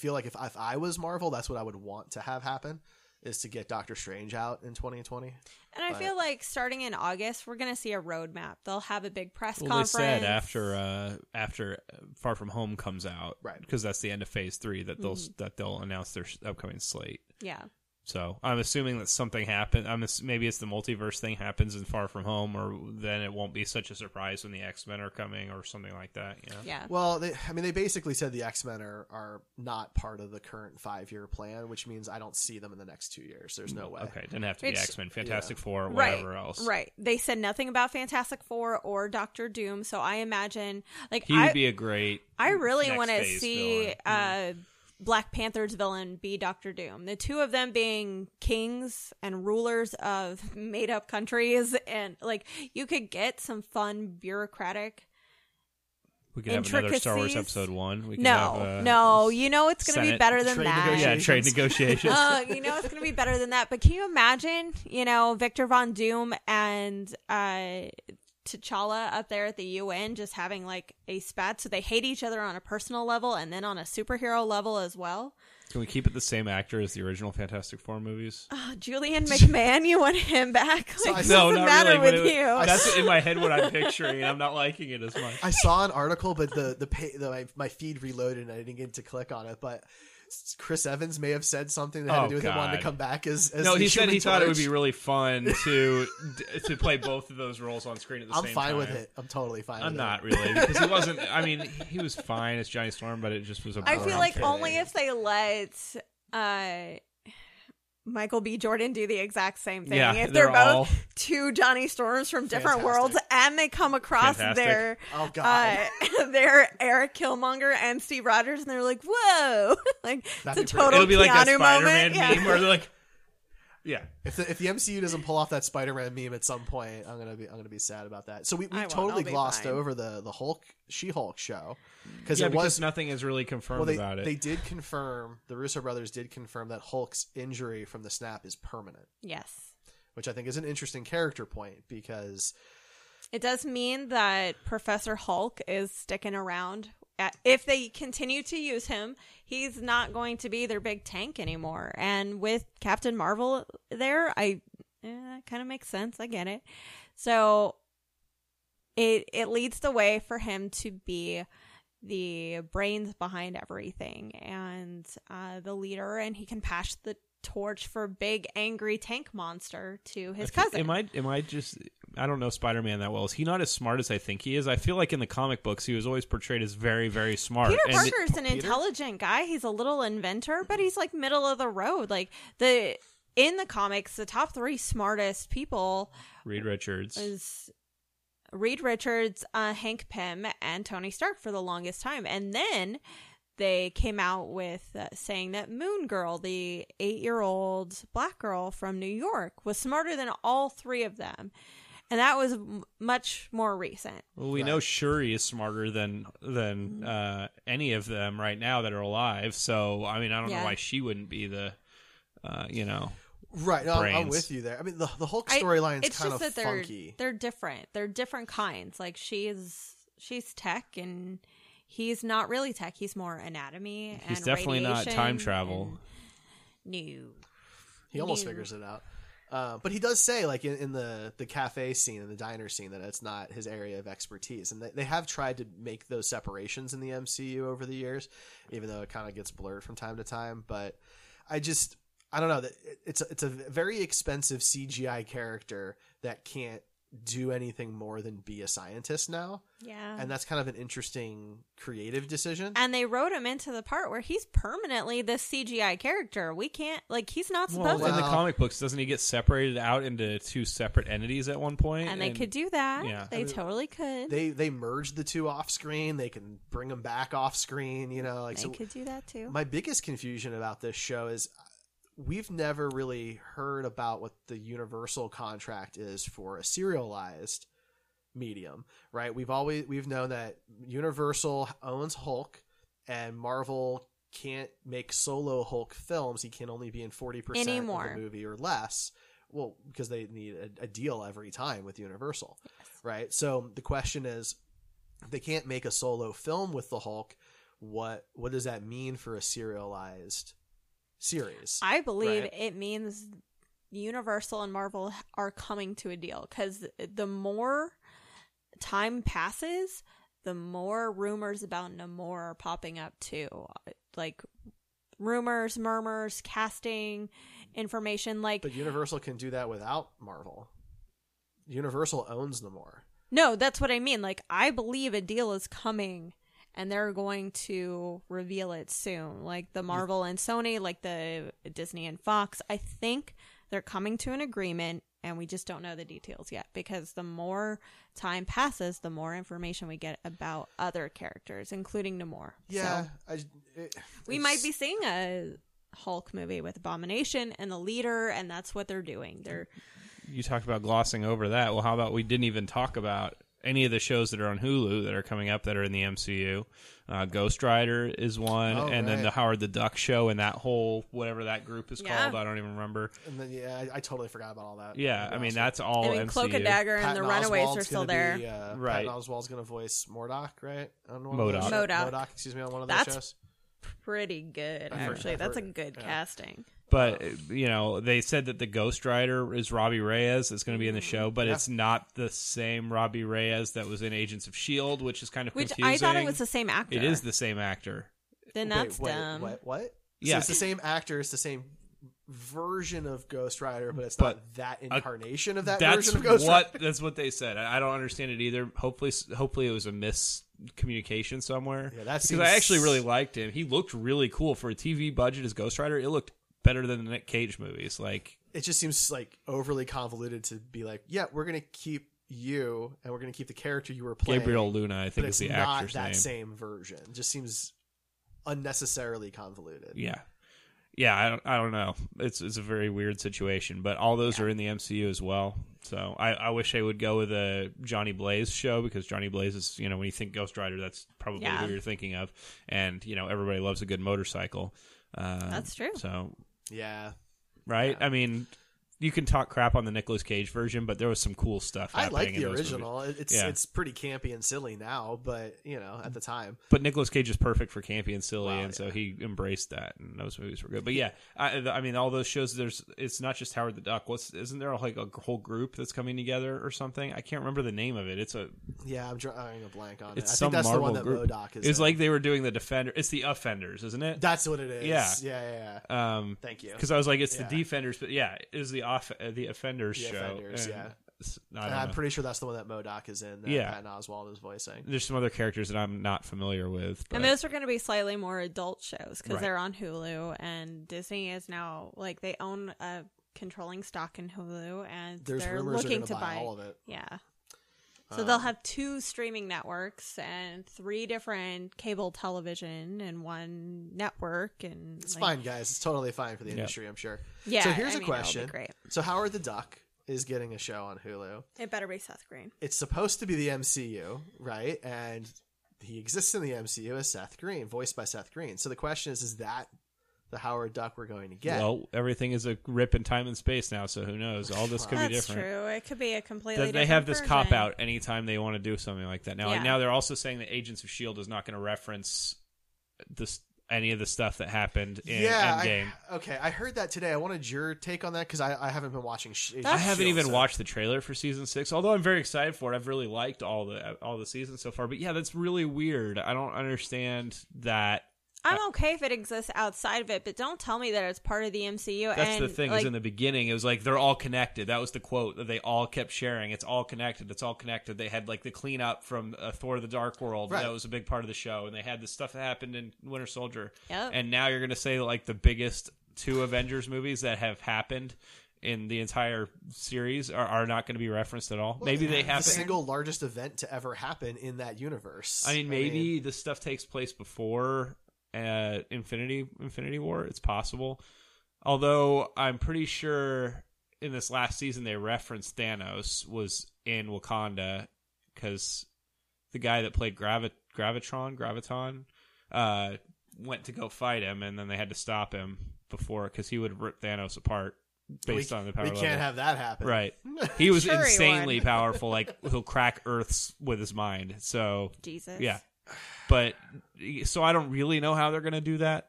S5: Feel like if if I was Marvel, that's what I would want to have happen is to get Doctor Strange out in 2020.
S3: And I
S5: But-
S3: feel like starting in August, we're going to see a roadmap. They'll have a big press
S4: Well,
S3: conference.
S4: they said after uh, after uh, Far From Home comes out,
S5: Right.
S4: Because that's the end of Phase Three that they'll
S3: Mm-hmm.
S4: that they'll announce their upcoming slate.
S3: Yeah.
S4: So I'm assuming that something happened. I'm ass- maybe it's the multiverse thing happens in Far From Home, or then it won't be such a surprise when the X Men are coming, or something like that. You know?
S3: Yeah.
S5: Well, they, I mean, they basically said the X Men are, are not part of the current five year plan, which means I don't see them in the next two years. There's no way.
S4: Okay, didn't have to be X Men, Fantastic Four, or
S3: right,
S4: whatever else.
S3: Right. They said nothing about Fantastic Four or Doctor Doom, so I imagine like
S4: He
S3: I
S4: would be a great.
S3: I really want to see
S4: villain.
S3: uh Black Panther's villain be Doctor Doom. The two of them being kings and rulers of made up countries and like you could get some fun bureaucratic
S4: We could have another Star Wars. Episode One. We could
S3: No,
S4: have, uh,
S3: no, you know it's going to be better than
S5: trade
S3: that.
S4: Yeah, trade negotiations.
S3: uh, you know it's going to be better than that. But can you imagine, you know, Victor Von Doom and uh, T'Challa up there at the UN just having like a spat, so they hate each other on a personal level and then on a superhero level as well.
S4: Can we keep it the same actor as the original Fantastic Four movies?
S3: Oh, Julian McMahon, you want him back? Like,
S5: I-
S3: what's
S4: no,
S3: the
S4: not
S3: matter
S4: really.
S3: with
S4: it-
S3: you?
S4: That's in my head what I'm picturing, and I'm not liking it as much.
S5: I saw an article, but the the, pay, the my, my feed reloaded and I didn't get to click on it. But Chris Evans may have said something that had
S4: Oh,
S5: to do with him wanting to come back as, as
S4: no, he said
S5: Human
S4: he thought it would be really fun to to play both of those roles on screen at the
S5: I'm
S4: same
S5: fine with it. I'm totally fine.
S4: I'm
S5: with
S4: not
S5: it.
S4: really because he wasn't. I mean, he was fine as Johnny Storm, but it just was a.
S3: I feel like
S5: kidding.
S3: only if they let uh, Michael B. Jordan do the exact same thing.
S4: Yeah,
S3: if they're,
S4: they're
S3: both
S4: all-
S3: two Johnny Storms from different
S5: Fantastic.
S3: worlds and they come across
S4: Fantastic.
S3: their
S5: Oh God.
S3: uh, their Eric Killmonger and Steve Rogers, and they're like, "Whoa!" like
S5: That'd
S3: it's a total
S4: it'll be like that
S3: Keanu
S4: Spider-Man
S3: moment. Yeah.
S4: meme where they're like, "Yeah,
S5: If the, if the MCU doesn't pull off that Spider-Man meme at some point, I'm gonna be I'm gonna be sad about that. So we, we
S3: I
S5: totally glossed
S3: fine.
S5: over the the Hulk She-Hulk show mm. because
S4: yeah,"
S5: it
S4: because
S5: was
S4: nothing is really confirmed
S5: well they
S4: about it.
S5: they did confirm the Russo brothers did confirm that Hulk's injury from the snap is permanent,
S3: Yes,
S5: which I think is an interesting character point because
S3: it does mean that Professor Hulk is sticking around. If they continue to use him, he's not going to be their big tank anymore. And with Captain Marvel there, I eh, kind of makes sense. I get it. So it it leads the way for him to be the brains behind everything and uh, the leader, and he can pass the torch for big angry tank monster to his
S4: I
S3: cousin.
S4: Am I? Am I just? I don't know Spider-Man that well. Is he not as smart as I think he is? I feel like in the comic books he was always portrayed as very, very smart.
S3: Peter
S4: And-
S3: Parker's an intelligent guy. He's a little inventor, but he's like middle of the road. Like the in the comics, the top three smartest people
S4: Reed Richards.
S3: is Reed Richards, uh, Hank Pym, and Tony Stark for the longest time, and then they came out with uh, saying that Moon Girl, the eight-year-old black girl from New York, was smarter than all three of them, and that was m- much more recent.
S4: Well, we know Shuri is smarter than than uh, any of them right now that are alive. So I mean, I don't
S3: Yeah.
S4: know why she wouldn't be the, uh, you know,
S5: right, no, I'm, I'm with you there. I mean the the Hulk
S3: storyline
S5: storyline's
S3: it's
S5: kind
S3: just
S5: of
S3: that they're,
S5: funky.
S3: They're different. They're different kinds. Like she's she's tech and he's not really tech. He's more anatomy.
S4: he's
S3: and
S4: definitely not time travel.
S3: New. No.
S5: He almost
S3: New.
S5: figures it out. Uh, but he does say, like in, in the the cafe scene and the diner scene, that it's not his area of expertise, and they, they have tried to make those separations in the MCU over the years, even though it kind of gets blurred from time to time. But I just I don't know that it's a, it's a very expensive CGI character that can't do anything more than be a scientist now,
S3: Yeah.
S5: and that's kind of an interesting creative decision.
S3: And they wrote him into the part where he's permanently this CGI character. We can't like he's not supposed to.
S4: Well, in the comic books, doesn't he get separated out into two separate entities at one point?
S3: and they could do that.
S4: Yeah.
S3: They totally could.
S5: they they merge the two off screen. They can bring them back off screen. You know, like
S3: They
S5: so.
S3: could do that too.
S5: My biggest confusion about this show is we've never really heard about what the Universal contract is for a serialized medium, right? We've always we've known that Universal owns Hulk and Marvel can't make solo Hulk films. He can only be in 40% of the movie or less. Well, because they need a, a deal every time with Universal, right? So the question is, they can't make a solo film with the Hulk. What what does that mean for a serialized series?
S3: I believe
S5: Right.
S3: it means Universal and Marvel are coming to a deal because the more time passes, the more rumors about Namor are popping up too. Like rumors, murmurs, casting information. Like
S5: But Universal can do that without Marvel. Universal owns Namor.
S3: No, that's what I mean. Like, I believe a deal is coming and they're going to reveal it soon. Like the Marvel and Sony, like the Disney and Fox. I think they're coming to an agreement and we just don't know the details yet because the more time passes, the more information we get about other characters, including Namor.
S5: Yeah,
S3: So
S5: I, it,
S3: we might be seeing a Hulk movie with Abomination and the leader, and that's what they're doing. They're
S4: you talked about glossing over that. Well, how about we didn't even talk about any of the shows that are on Hulu that are coming up that are in the MCU? Uh, Ghost Rider is one,
S5: Oh,
S4: and then the Howard the Duck show and that whole whatever that group is
S3: Yeah.
S4: called. I don't even remember.
S5: And then yeah, I, I totally forgot about all that.
S4: Yeah, I mean that's all
S3: I mean,
S4: MCU.
S3: Cloak and Dagger and the Runaways
S5: Oswalt's
S3: are still
S5: gonna
S3: there.
S5: Be, uh,
S4: Right.
S5: Patton Oswalt's going to voice Mordock, right? On one of those
S4: MODOK.
S5: shows?
S3: MODOK.
S5: MODOK, excuse me, on one of those
S3: That's
S5: shows.
S3: pretty good,
S5: I've heard-
S3: actually.
S5: I've
S3: That's a good
S5: yeah.
S3: casting.
S4: But you know, they said that the Ghost Rider is Robbie Reyes. That's going to be in the show, but
S5: Yeah.
S4: it's not the same Robbie Reyes that was in Agents of Shield, which is kind of
S3: Which
S4: confusing.
S3: I thought it was the same actor.
S4: It is the same actor.
S3: Then that's
S5: wait,
S3: dumb.
S5: What? what?
S4: Yeah.
S5: So it's the same actor, it's the same version of Ghost Rider, but it's
S4: But
S5: not that
S4: a-
S5: incarnation of that
S4: that's
S5: version of Ghost
S4: what
S5: Rider.
S4: that's what they said. I, I don't understand it either. Hopefully, hopefully it was a miscommunication somewhere.
S5: Yeah, that's
S4: because
S5: seems-
S4: I actually really liked him. He looked really cool for a TV budget as Ghost Rider. It looked better than the Nick Cage movies. Like
S5: It just seems like overly convoluted to be like, yeah, we're going to keep you and we're going to keep the character you were playing.
S4: Gabriel Luna, I think
S5: but
S4: is
S5: it's
S4: the
S5: not
S4: actor's
S5: that
S4: name.
S5: same version. It just seems unnecessarily convoluted.
S4: Yeah. Yeah, I don't, I don't know. It's it's a very weird situation, but all those are in the MCU as well. So I, I wish they would go with a Johnny Blaze show because Johnny Blaze is you know when you think Ghost Rider, that's probably
S3: Yeah.
S4: who you're thinking of, and you know everybody loves a good motorcycle. Uh,
S3: That's true.
S4: So
S5: Yeah.
S4: right, I mean, you can talk crap on the Nicolas Cage version, but there was some cool stuff.
S5: I
S4: happening
S5: like
S4: in
S5: the original.
S4: movies.
S5: It's
S4: Yeah.
S5: it's pretty campy and silly now, but you know, at the time.
S4: But Nicolas Cage is perfect for campy and silly,
S5: Wow,
S4: and so he embraced that, and those movies were good. But yeah, I, I mean, all those shows. There's, it's not just Howard the Duck. What's isn't there like a whole group that's coming together or something? I can't remember the name of it. It's a,
S5: Yeah, I'm drawing a blank on it. I think that's
S4: Marvel
S5: the one that
S4: group.
S5: MODOK is.
S4: it's
S5: in.
S4: like they were doing the Defender. It's the Offenders, isn't it?
S5: that's what it is.
S4: Yeah.
S5: yeah, yeah. yeah.
S4: um,
S5: Thank you.
S4: Because I was like, it's
S5: Yeah.
S4: the Defenders, but yeah, it was the off uh, the Offenders
S5: The
S4: show.
S5: Offenders,
S4: and
S5: yeah.
S4: I don't
S5: I'm
S4: know.
S5: pretty sure that's the one that MODOK is in. That
S4: Yeah.
S5: Patton Oswalt is voicing.
S4: There's some other characters that I'm not familiar with. But
S3: And those are going to be slightly more adult shows because
S4: Right.
S3: they're on Hulu, and Disney is now like they own a controlling stock in Hulu, and
S5: There's
S3: they're
S5: rumors they're
S3: looking
S5: gonna
S3: to
S5: buy
S3: buy
S5: all of it.
S3: Yeah. So they'll um, have two streaming networks and three different cable television and one network, and
S5: It's
S3: like-
S5: fine, guys. It's totally fine for the industry, I'm sure.
S3: Yeah,
S5: So here's
S3: I
S5: a
S3: mean, it'll be
S5: question.
S3: great.
S5: So Howard the Duck is getting a show on Hulu.
S3: It better be Seth Green.
S5: It's supposed to be the MCU, right? And he exists in the MCU as Seth Green, voiced by Seth Green. So the question is, is that the Howard Duck we're going to get?
S4: well, everything is a rip in time and space now, so who knows? All this could be different.
S3: That's
S4: different.
S3: true. It could be a completely.
S4: that they
S3: different
S4: have this
S3: version.
S4: cop out anytime they want to do something like that. Now,
S3: Yeah.
S4: now they're also saying that Agents of Shield is not going to reference this any of the stuff that happened in
S5: yeah,
S4: Endgame.
S5: I, okay. I heard that today. I wanted your take on that because I, I haven't been watching. Sh-
S4: I
S3: That's-
S4: haven't
S5: Shield,
S4: even
S5: so-
S4: watched the trailer for season six, although I'm very excited for it. I've really liked all the all the seasons so far. But yeah, that's really weird. I don't understand that
S3: I'm okay if it exists outside of it, but don't tell me that it's part of the MCU.
S4: That's
S3: and,
S4: the thing.
S3: Like,
S4: is in the beginning, it was like they're all connected. That was the quote that they all kept sharing. It's all connected. It's all connected. They had like the cleanup from uh, Thor: The Dark World.
S5: Right.
S4: That was a big part of the show, and they had the stuff that happened in Winter Soldier.
S3: Yep.
S4: And now you're going to say like the biggest two Avengers movies that have happened in the entire series are, are not going to be referenced at all. maybe they
S5: have
S4: the
S5: single largest event to ever happen in that universe.
S4: I mean, maybe the stuff takes place before uh, Infinity Infinity War. It's possible. Although I'm pretty sure in this last season they referenced Thanos was in Wakanda because the guy that played Gravi- Gravitron Graviton uh, went to go fight him, and then they had to stop him before because he would rip Thanos apart based
S5: we,
S4: on the power.
S5: we
S4: level.
S5: can't have that happen.
S4: Right. He was
S3: Sure
S4: insanely
S3: would.
S4: powerful. Like he'll crack Earths with his mind. So
S3: Jesus.
S4: yeah. But so I don't really know how they're going to do that.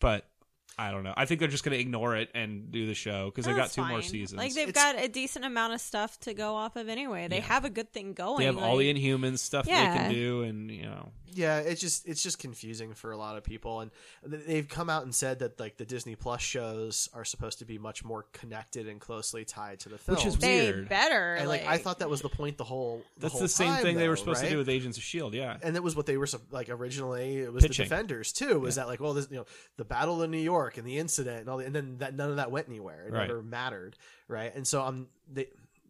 S4: But I don't know. I think they're just going to ignore it and do the show because they've oh, got
S3: That's
S4: two more seasons.
S3: Like they've
S5: It's-
S3: got a decent amount of stuff to go off of anyway. They
S4: Yeah.
S3: have a good thing going.
S4: they have all the Inhumans stuff they can do, and you know,
S5: Yeah, it's just it's just confusing for a lot of people, and they've come out and said that like the Disney Plus shows are supposed to be much more connected and closely tied to the film.
S4: Which is
S3: they
S4: weird.
S3: better.
S5: and like, I thought that was the point the whole. The
S4: that's
S5: whole
S4: the same
S5: time,
S4: thing they were
S5: though,
S4: supposed to do with Agents of Shield. Yeah,
S5: and that was what they were sup- like originally. It was
S4: Pitching.
S5: the Defenders too. Was that like well, this you know the Battle of New York and the incident and all, the, and then that none of that went anywhere. It
S4: Right.
S5: never mattered, right? And so um, they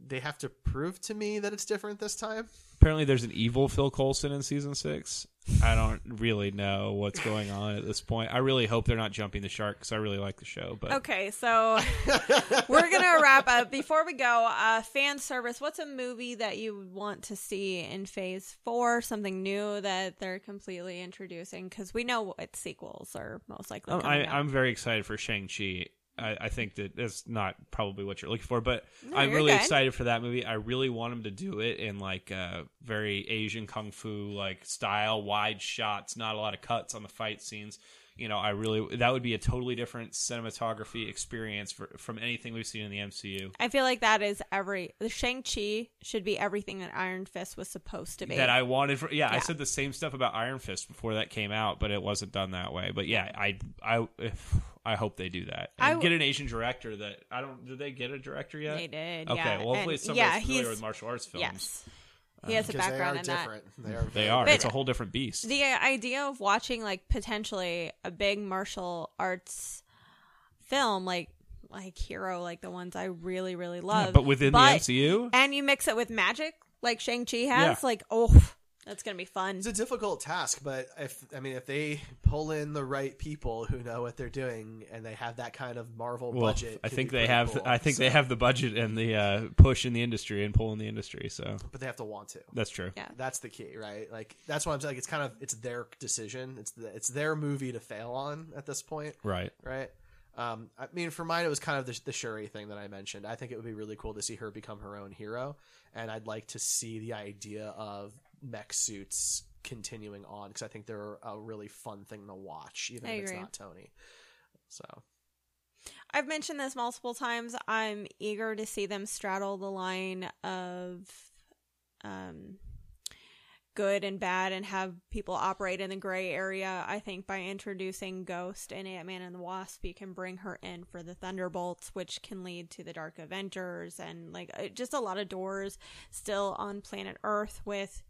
S5: they have to prove to me that it's different this time.
S4: apparently there's an evil Phil Coulson in season six. I don't really know what's going on at this point. I really hope they're not jumping the shark because I really like the show. But
S3: Okay, so we're gonna wrap up. Before we go, uh, fan service. What's a movie that you want to see in Phase Four? Something new that they're completely introducing? Because we know what sequels are most likely.
S4: Um, I. I'm very excited for Shang Chi. I, I think that that's not probably what you're looking for, but
S3: No,
S4: I'm really
S3: good.
S4: excited for that movie. I really want him to do it in like a very Asian kung fu like style, wide shots, not a lot of cuts on the fight scenes. You know, I really that would be a totally different cinematography experience for, from anything we've seen in the MCU.
S3: I feel like that is every the Shang Chi should be everything that Iron Fist was supposed to be.
S4: That I wanted for yeah, I said the same stuff about Iron Fist before that came out, but it wasn't done that way. But yeah, I I if, I hope they do that
S3: I
S4: and
S3: w-
S4: get an Asian director. That I don't. Did they get a director yet?
S3: They did,
S4: Okay,
S3: yeah.
S4: well, hopefully
S3: And-
S4: it's somebody
S3: yeah,
S4: familiar
S3: he's-
S4: with martial arts films.
S3: Yes, he has a
S5: Because they
S3: background
S5: are
S3: in that.
S5: They are.
S4: They are.
S3: But-
S4: it's a whole different beast.
S3: The idea of watching like potentially a big martial arts film, like like Hero, like the ones I really really love,
S4: but within the MCU?
S3: and you mix it with magic, like Shang Chi has,
S5: Yeah.
S3: like oh, that's gonna be fun.
S5: It's a difficult task, but if I mean, if they pull in the right people who know what they're doing and they have that kind of Marvel
S4: well,
S5: budget,
S4: I think they have.
S5: cool.
S4: I think they have the budget and the uh, push in the industry and pull in the industry. So,
S5: but they have to want to.
S4: That's true.
S3: Yeah,
S5: that's the key, right? Like that's why I'm saying like, it's kind of it's their decision. It's the, it's their movie to fail on at this point,
S4: Right.
S5: Right. Um, I mean, for mine, it was kind of the, the Shuri thing that I mentioned. I think it would be really cool to see her become her own hero, and I'd like to see the idea of mech suits continuing on because I think they're a really fun thing to watch, even
S3: I
S5: if it's not Tony. So
S3: I've mentioned this multiple times. I'm eager to see them straddle the line of um, good and bad and have people operate in the gray area. I think by introducing Ghost and Ant Man and the Wasp, you can bring her in for the Thunderbolts, which can lead to the Dark Avengers and like uh, just a lot of doors still on planet Earth with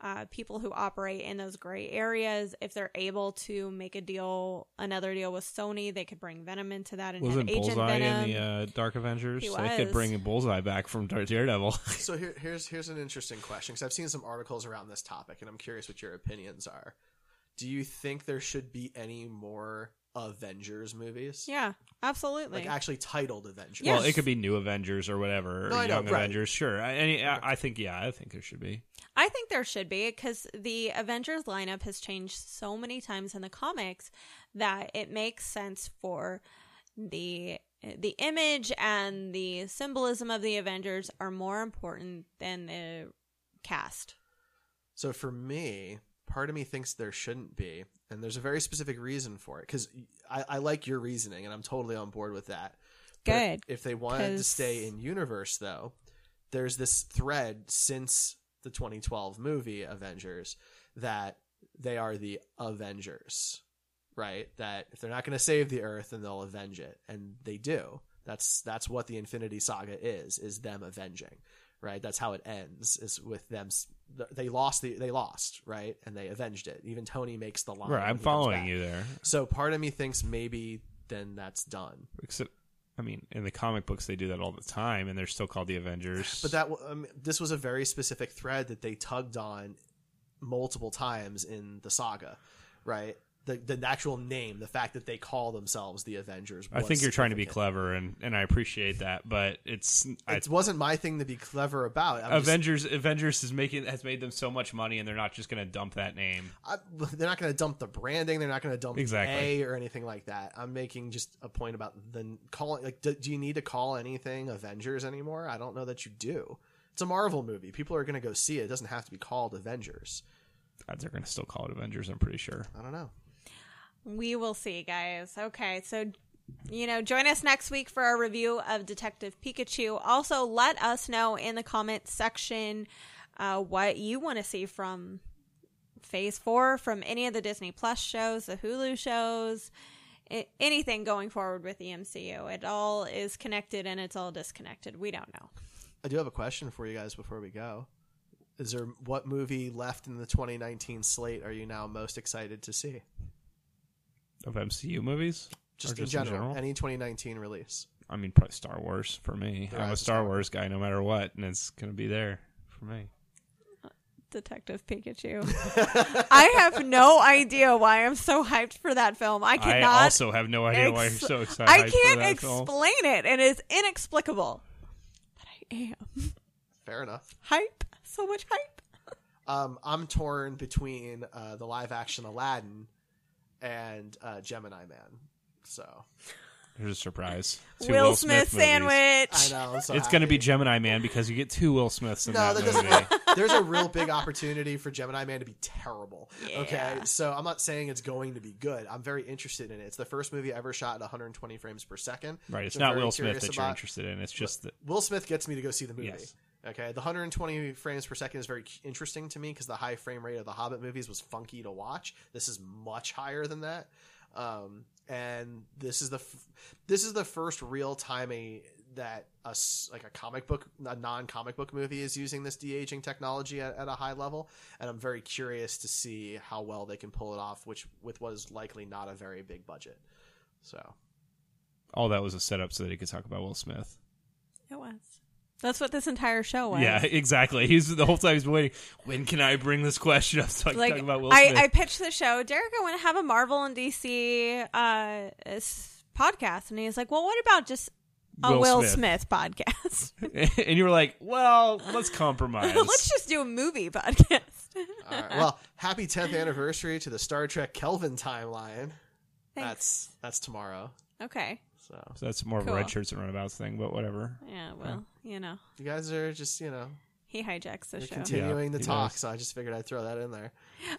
S3: uh, people who operate in those gray areas. If they're able to make a deal, another deal with Sony, they could bring Venom into that and
S4: Wasn't
S3: have Agent
S4: Bullseye
S3: Venom.
S4: in the uh, Dark Avengers?
S3: He
S4: They could bring Bullseye back from Daredevil.
S5: so here, here's here's an interesting question because I've seen some articles around this topic, and I'm curious what your opinions are. Do you think there should be any more Avengers movies?
S3: yeah, absolutely.
S5: Like actually titled Avengers.
S4: Well, it could be New Avengers or whatever, or
S5: No, I know,
S4: Young
S5: right.
S4: Avengers. Sure. I, any- I, I think yeah, I think there should be.
S3: I think there should be because the Avengers lineup has changed so many times in the comics that it makes sense for the the image and the symbolism of the Avengers are more important than the cast.
S5: So for me, part of me thinks there shouldn't be, and there's a very specific reason for it. Because I, I like your reasoning, and I'm totally on board with that. But if-
S3: Good,
S5: If, they wanted to stay in universe, though, there's this thread since the 2012 movie Avengers that they are the Avengers, right? That if they're not going to save the Earth, then they'll avenge it, and they do. That's that's what the Infinity Saga is: is them avenging, right? That's how it ends. Is with them. They lost the they lost, right? And they avenged it. Even Tony makes the line.
S4: Right, I'm following you there.
S5: So part of me thinks maybe then that's done.
S4: Except, I mean, in the comic books they do that all the time, and they're still called the Avengers.
S5: But that um, this was a very specific thread that they tugged on multiple times in the saga, right? The the actual name, the fact that they call themselves the Avengers.
S4: I think you're trying to be clever, and, and I appreciate that. But it's I,
S5: It wasn't my thing to be clever about. I'm just-
S4: Avengers. Avengers is making has made them so much money, and they're not just going to dump that name.
S5: I, they're not going to dump the branding. They're not going to dump
S4: Exactly.
S5: A or anything like that. I'm making just a point about the calling. Like, do, do you need to call anything Avengers anymore? I don't know that you do. It's a Marvel movie. People are going to go see it. It doesn't have to be called Avengers.
S4: God, They're going to still call it Avengers. I'm pretty sure.
S5: I don't know.
S3: We will see, guys. Okay, so you know, join us next week for our review of Detective Pikachu. Also, let us know in the comment section uh, what you want to see from Phase Four, from any of the Disney Plus shows, the Hulu shows, I- anything going forward with the MCU. It all is connected and it's all disconnected. We don't know.
S5: I do have a question for you guys before we go. Is there what movie left in the 2019 slate are you now most excited to see?
S4: Of MCU movies,
S5: Just,
S4: Or
S5: in, general, any 2019 release.
S4: I mean, probably Star Wars for me.
S5: There
S4: I'm a Star
S5: Star
S4: Wars guy, no matter what, and it's going to be there for me.
S3: Detective Pikachu. I have no idea why I'm so hyped for that film. I cannot.
S4: I
S3: cannot.
S4: also have no idea why you're so excited.
S3: I can't
S4: that film.
S3: explain it. And It is inexplicable. But I am
S5: Fair enough.
S3: hype. So much hype.
S5: Um, I'm torn between uh, the live action Aladdin and uh, Gemini Man. So
S4: There's a surprise. Two
S3: Will, Smith,
S4: movies.
S3: sandwich.
S5: I know. I'm so
S4: it's going to be. Gemini Man because you get two Will Smiths in
S5: No,
S4: that,
S5: that
S4: movie.
S5: doesn't. There's a real big opportunity for Gemini Man to be terrible. Okay, so I'm not saying it's going to be good. I'm very interested in it. It's the first movie ever shot at 120 frames per second.
S4: right. It's
S5: I'm
S4: not
S5: very
S4: Will Smith
S5: curious
S4: that you're interested in. It's just that
S5: Will Smith gets me to go see the movie.
S4: Yes.
S5: Okay, the 120 frames per second is very interesting to me because the high frame rate of the Hobbit movies was funky to watch. This is much higher than that, um, and this is the f- this is the first real time a that a s- like a comic book a non comic book movie is using this de aging technology at, at a high level, and I'm very curious to see how well they can pull it off, which with what is likely not a very big budget. So
S4: all that was a setup so that he could talk about Will Smith.
S3: It was. That's what this entire show was.
S4: Yeah, exactly. He's the whole time he's waiting. When can I bring this question up so I can
S3: Like
S4: talk about Will
S3: I,
S4: Smith?
S3: I pitched the show. Derek, I want to have a Marvel and DC uh, podcast, and he's like, "Well, what about just a
S4: Will
S3: Will,
S4: Smith.
S3: Smith. podcast?
S4: and you were like, "Well, let's compromise."
S3: Let's just do a movie podcast."
S5: All right. Well, happy 10th anniversary to the Star Trek Kelvin timeline. That's that's tomorrow.
S3: okay.
S5: So
S4: So that's more of a red shirts and runabouts thing, but whatever.
S3: Yeah. Well, you know,
S5: you guys are just you know
S3: he hijacks the
S5: you're
S3: show.
S5: continuing
S4: Yeah,
S5: the talk,
S4: does.
S5: so I just figured I'd throw that in there.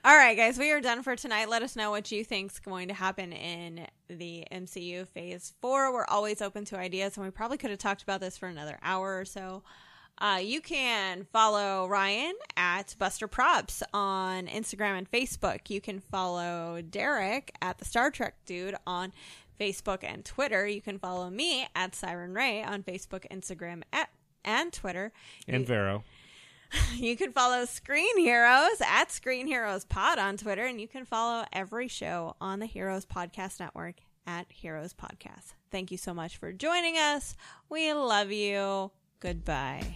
S3: All right, guys, we are done for tonight. Let us know what you think's going to happen in the MCU Phase Four. We're always open to ideas, and we probably could have talked about this for another hour or so. Uh, you can follow Ryan at Buster Props on Instagram and Facebook. You can follow Derek at the Star Trek Dude on Facebook and Twitter. You can follow me at Siren Ray on Facebook, Instagram, at, and Twitter.
S4: And
S3: You-
S4: Vero.
S3: you can follow Screen Heroes at Screen Heroes Pod on Twitter, and you can follow every show on the Heroes Podcast Network at Heroes Podcast. Thank you so much for joining us. We love you. Goodbye.